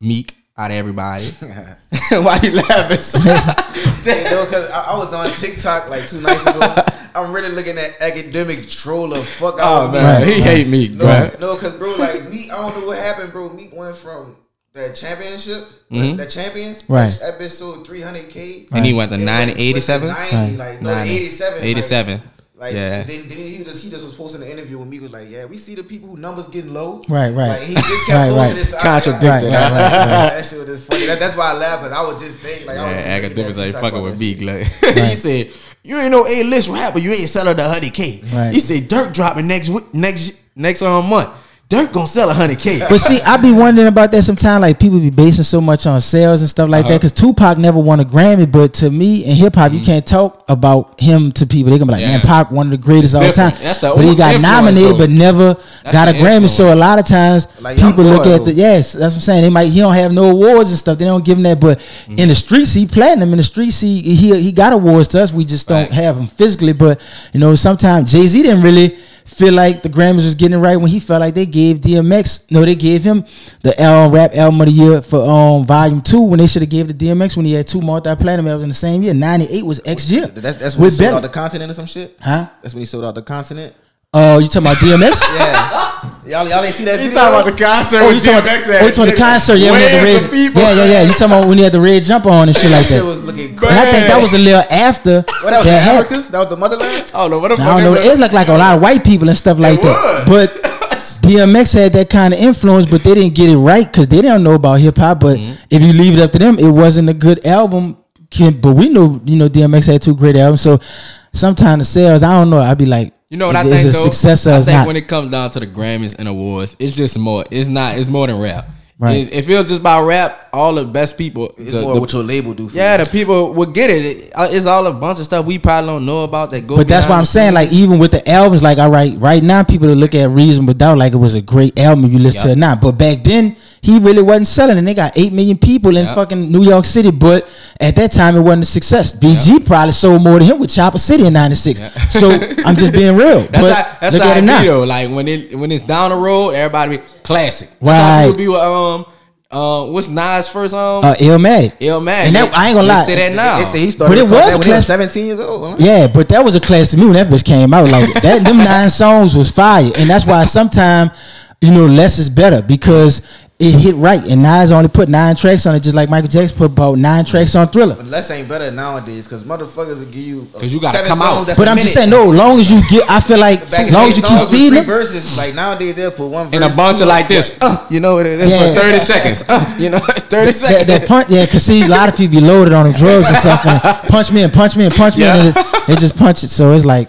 Speaker 1: Meek out of everybody. Why you laughing?
Speaker 2: you cause I, I was on TikTok like two nights ago. I'm really looking at academic troll the fuck out
Speaker 1: oh
Speaker 2: of me.
Speaker 1: man,
Speaker 3: Right,
Speaker 1: he
Speaker 3: right.
Speaker 1: hate Meek,
Speaker 2: No,
Speaker 1: bro.
Speaker 2: no, cause bro, like me, I don't know what happened, bro. Meek went from that championship,
Speaker 1: Mm-hmm.
Speaker 2: that champions,
Speaker 3: Right.
Speaker 2: episode 300k,
Speaker 1: And he went to
Speaker 2: 987,
Speaker 1: 90,
Speaker 2: went-
Speaker 1: 87?
Speaker 2: went to 90, like no,
Speaker 1: 90.
Speaker 2: 87, like-
Speaker 1: 87.
Speaker 2: Like,
Speaker 1: Yeah.
Speaker 2: then, then he just he just was posting an interview with me was like, yeah, we see the people who numbers getting low,
Speaker 3: Right, right.
Speaker 2: Like he just kept
Speaker 3: Right,
Speaker 2: posting
Speaker 3: right.
Speaker 2: this so I-
Speaker 1: Contradicted,
Speaker 3: Right, right, right, right.
Speaker 2: that shit was just funny. That, that's why I laugh, because I would just think like, I was
Speaker 1: Yeah,
Speaker 2: just thinking
Speaker 1: Akademiks
Speaker 2: that
Speaker 1: ain't fucking with
Speaker 2: that
Speaker 1: Meek.
Speaker 2: shit.
Speaker 1: Like he said, you ain't no A list rapper. You ain't selling the hundred k.
Speaker 3: Right.
Speaker 1: He said Durk dropping next week, next next um month. Durk gonna sell a hundred k.
Speaker 3: But see, I be wondering about that sometimes. Like people be basing so much on sales and stuff like that. Because Tupac never won a Grammy, but to me in hip hop, you can't talk about him to people. They gonna be like,
Speaker 1: Mm-hmm. Yeah.
Speaker 3: "Man, Pac one of the greatest of all
Speaker 1: different.
Speaker 3: time."
Speaker 1: That's the
Speaker 3: but he got nominated,
Speaker 1: though.
Speaker 3: but never got a Grammy. So a lot of times
Speaker 2: Like
Speaker 3: people look
Speaker 2: Boy,
Speaker 3: at the yes. That's what I'm saying. They might he don't have no awards and stuff. They don't give him that. But
Speaker 1: Mm-hmm.
Speaker 3: in the streets, he platinum. In the streets, he he he got awards to us. We just don't
Speaker 1: Facts.
Speaker 3: have him physically. But you know, sometimes Jay Z didn't really feel like the Grammys was getting it right when he felt like they gave DMX. No, they gave him the L rap album of the year for um volume two when they should have gave the DMX when he had two multi platinum albums in the same year. Ninety eight was X year.
Speaker 2: That's, that's when he sold out the continent or some shit.
Speaker 3: Huh?
Speaker 2: That's when he sold out the continent.
Speaker 3: Oh, you talking about DMX?
Speaker 2: Yeah, y'all, y'all ain't see that
Speaker 1: You
Speaker 2: video.
Speaker 1: talking about the concert.
Speaker 3: Oh, you talking about,
Speaker 1: DMX
Speaker 3: oh, you talking about the concert? Yeah, when he had the red.
Speaker 1: people.
Speaker 3: Yeah, yeah, yeah. You talking about when he had the red jumper on and shit like
Speaker 2: that shit
Speaker 3: that?
Speaker 2: was looking
Speaker 3: But
Speaker 2: crazy.
Speaker 3: I think that was a little after.
Speaker 2: What that was
Speaker 3: that
Speaker 2: in
Speaker 3: happened.
Speaker 2: That was the motherland.
Speaker 1: I don't know what the
Speaker 3: I
Speaker 1: fuck.
Speaker 3: don't know.
Speaker 1: is
Speaker 3: It
Speaker 1: that?
Speaker 3: looked like a lot of white people and stuff like that. But DMX had that kind of influence, but they didn't get it right because they didn't know about hip hop. But
Speaker 1: Mm-hmm.
Speaker 3: if you leave it up to them, it wasn't a good album. But we know, you know, DMX had two great albums. So sometimes the sales, I don't know. I'd be like,
Speaker 1: You know what
Speaker 3: Is-
Speaker 1: I
Speaker 3: is
Speaker 1: think
Speaker 3: a
Speaker 1: though?
Speaker 3: success or
Speaker 1: I think
Speaker 3: not?
Speaker 1: when it comes down to the Grammys and awards, it's just more. It's not. It's more than rap.
Speaker 3: Right.
Speaker 1: If it was just about rap, all the best people.
Speaker 2: It's
Speaker 1: the-
Speaker 2: more
Speaker 1: the-
Speaker 2: what your label do. For
Speaker 1: yeah,
Speaker 2: you.
Speaker 1: the people would get it. It- uh, It's all a bunch of stuff we probably don't know about that go.
Speaker 3: But that's
Speaker 1: behind
Speaker 3: why I'm
Speaker 1: the
Speaker 3: saying, like, even with the albums, like, all right, right now, people that look at Reasonable Doubt like it was a great album if you listen to it now. But back then, he really wasn't selling, and they got eight million people in
Speaker 1: Yeah.
Speaker 3: fucking New York City. But at that time, it wasn't a success. BG probably sold more than him with Chopper City in '96.
Speaker 1: Yeah.
Speaker 3: So I'm just being real.
Speaker 1: That's
Speaker 3: but
Speaker 1: how, that's
Speaker 3: look
Speaker 1: how
Speaker 3: at
Speaker 1: I
Speaker 3: it now.
Speaker 1: be. Like when it when it's down the road, everybody be classic. That's
Speaker 3: Right.
Speaker 1: how be with um uh what's Nas first um
Speaker 3: Uh, Illmatic.
Speaker 1: Illmatic.
Speaker 3: and that- I ain't gonna
Speaker 1: They
Speaker 3: lie.
Speaker 1: Say that now.
Speaker 2: They say he started.
Speaker 3: But it was
Speaker 2: that when he was
Speaker 3: class-
Speaker 2: 17 years old. huh?
Speaker 3: Yeah, but that was a classic me when that bitch came out. Like that, them nine songs was fire, and that's why sometimes you know less is better because it hit right. And Nas only put nine tracks on it, just like Michael Jackson put about nine tracks on Thriller.
Speaker 2: But less ain't better nowadays because motherfuckers will give you.
Speaker 1: 'Cause you gotta
Speaker 2: seven
Speaker 1: come out.
Speaker 3: But I'm just saying, no. Long as you get, I feel like
Speaker 2: Back
Speaker 3: as long as you keep
Speaker 2: songs
Speaker 3: feeding
Speaker 2: three
Speaker 3: them.
Speaker 2: verses. Like nowadays they'll put one verse
Speaker 1: in a bunch of like this, uh, you know, it is
Speaker 3: Yeah.
Speaker 1: for thirty seconds. Uh, you know, thirty seconds.
Speaker 3: that punch, yeah, cause see, a lot of people be loaded on them drugs and stuff, and punch me and punch me and punch me, and
Speaker 1: Yeah.
Speaker 3: it, they just punch it. So it's like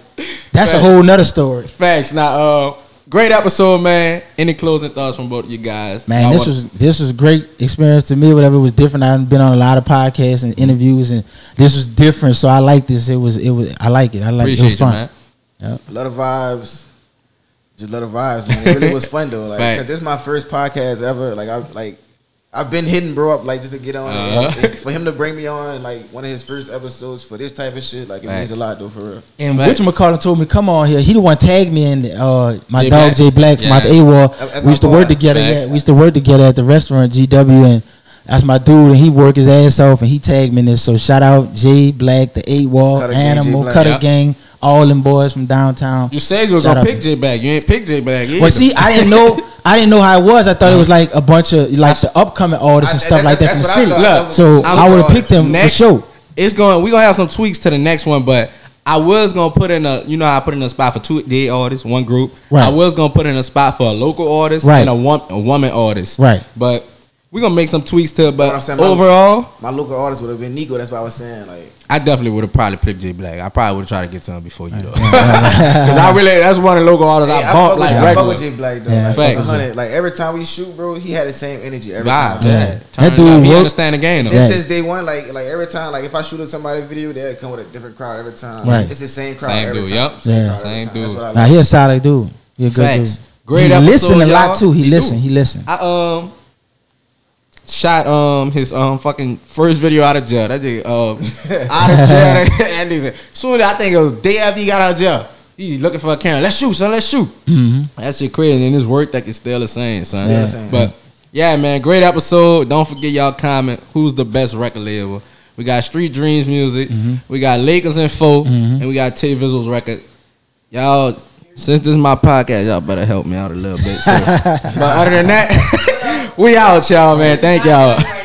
Speaker 3: that's a whole nother story.
Speaker 1: Facts. Now, uh, great episode, man. Any closing thoughts from both of you guys?
Speaker 3: Man,
Speaker 1: Y'all
Speaker 3: this was this was a great experience to me. Whatever it was different. I've been on a lot of podcasts and interviews, and this was different. So I like this. It was it was I like it. I like it. It
Speaker 1: appreciate
Speaker 3: was
Speaker 1: you,
Speaker 3: fun.
Speaker 1: man.
Speaker 2: A lot of vibes. Just a lot of vibes, man. It really was fun though. Like, cause this is my first podcast ever. Like, I like, I've been hitting bro up like just to get on.
Speaker 1: Uh-huh.
Speaker 2: And, and for him to bring me on like one of his first episodes for this type of shit, like it means a lot though for real.
Speaker 3: And
Speaker 1: Facts.
Speaker 3: Rich McCollum told me, "Come on here." He the one tagged me and uh, my
Speaker 1: Jay
Speaker 3: dog
Speaker 1: Black.
Speaker 3: Jay Black from out the AWOL.
Speaker 2: At- at
Speaker 3: We used to work together.
Speaker 1: Facts.
Speaker 3: Yeah, we used to work together at the restaurant GW, and that's my dude. And he worked his ass off, and he tagged me in this. So shout out Jay Black, the AWOL,
Speaker 2: Cutter
Speaker 3: Animal,
Speaker 2: Jay Black.
Speaker 3: Cutter
Speaker 1: Yep.
Speaker 3: Gang, all them boys from downtown.
Speaker 1: You said you was
Speaker 3: Shout
Speaker 1: gonna pick J back. You ain't pick J back.
Speaker 3: Well, see, I didn't know. I didn't know how it was. I thought it uh-huh. was like a bunch of like the upcoming artists and
Speaker 2: I-
Speaker 3: stuff like that from the city. So I would have picked them
Speaker 1: next,
Speaker 3: for sure.
Speaker 1: It's going. We gonna have some tweaks to the next one, but I was gonna put in a. You know, I put in a spot for two day artists, one group.
Speaker 3: Right.
Speaker 1: I was gonna put in a spot for a local artist
Speaker 3: Right.
Speaker 1: and a, one, a woman artist.
Speaker 3: Right.
Speaker 1: But we gonna make some tweaks to it. But
Speaker 2: saying, my-
Speaker 1: overall,
Speaker 2: My local artist would have been Nico. That's what I was saying. Like,
Speaker 1: I definitely would have probably picked J Black. I probably would have tried to get to him before you though. Because I really, that's one of the local artists
Speaker 2: Hey,
Speaker 1: I
Speaker 2: I,
Speaker 1: bump
Speaker 2: fuck
Speaker 1: like
Speaker 2: with, I fuck with J Black though.
Speaker 3: Yeah,
Speaker 2: like,
Speaker 1: Facts.
Speaker 2: like every time we shoot, bro, he had the same energy every
Speaker 1: Vibe,
Speaker 2: time.
Speaker 1: yeah.
Speaker 3: Yeah.
Speaker 1: Turn
Speaker 3: That dude
Speaker 1: up. He
Speaker 3: work-
Speaker 1: understand the game though.
Speaker 3: Yeah.
Speaker 2: This since day one, like like every time, like if I shoot at somebody's video, they'll come with a different crowd every time.
Speaker 3: Right.
Speaker 2: It's the same crowd
Speaker 1: Same
Speaker 2: every
Speaker 1: dude,
Speaker 2: time.
Speaker 1: yep.
Speaker 2: Same,
Speaker 3: Yeah.
Speaker 2: crowd
Speaker 1: Same
Speaker 2: time. That's
Speaker 1: dude.
Speaker 2: what I
Speaker 3: Now
Speaker 2: like.
Speaker 3: he a solid dude. He a good
Speaker 1: Facts.
Speaker 3: dude.
Speaker 1: Great
Speaker 3: he
Speaker 1: episode,
Speaker 3: listen a lot
Speaker 1: y'all.
Speaker 3: too. He,
Speaker 1: He
Speaker 3: listen.
Speaker 1: do.
Speaker 3: He listen.
Speaker 1: I um shot um his um fucking first video out of jail. That nigga um out of jail. and nigga soon I think it was day after he got out of jail. He looking for a camera. Let's shoot, son. Let's shoot. That shit crazy. And his work that is still the same, son.
Speaker 2: Still the same.
Speaker 1: But yeah, man, great episode. Don't forget y'all comment. Who's the best record label? We got Street Dreams music. We got Lakers Info, and we got Tay Visuals record. Y'all, since this is my podcast, y'all better help me out a little bit. So. but other than that, we out, y'all, man. Thank y'all.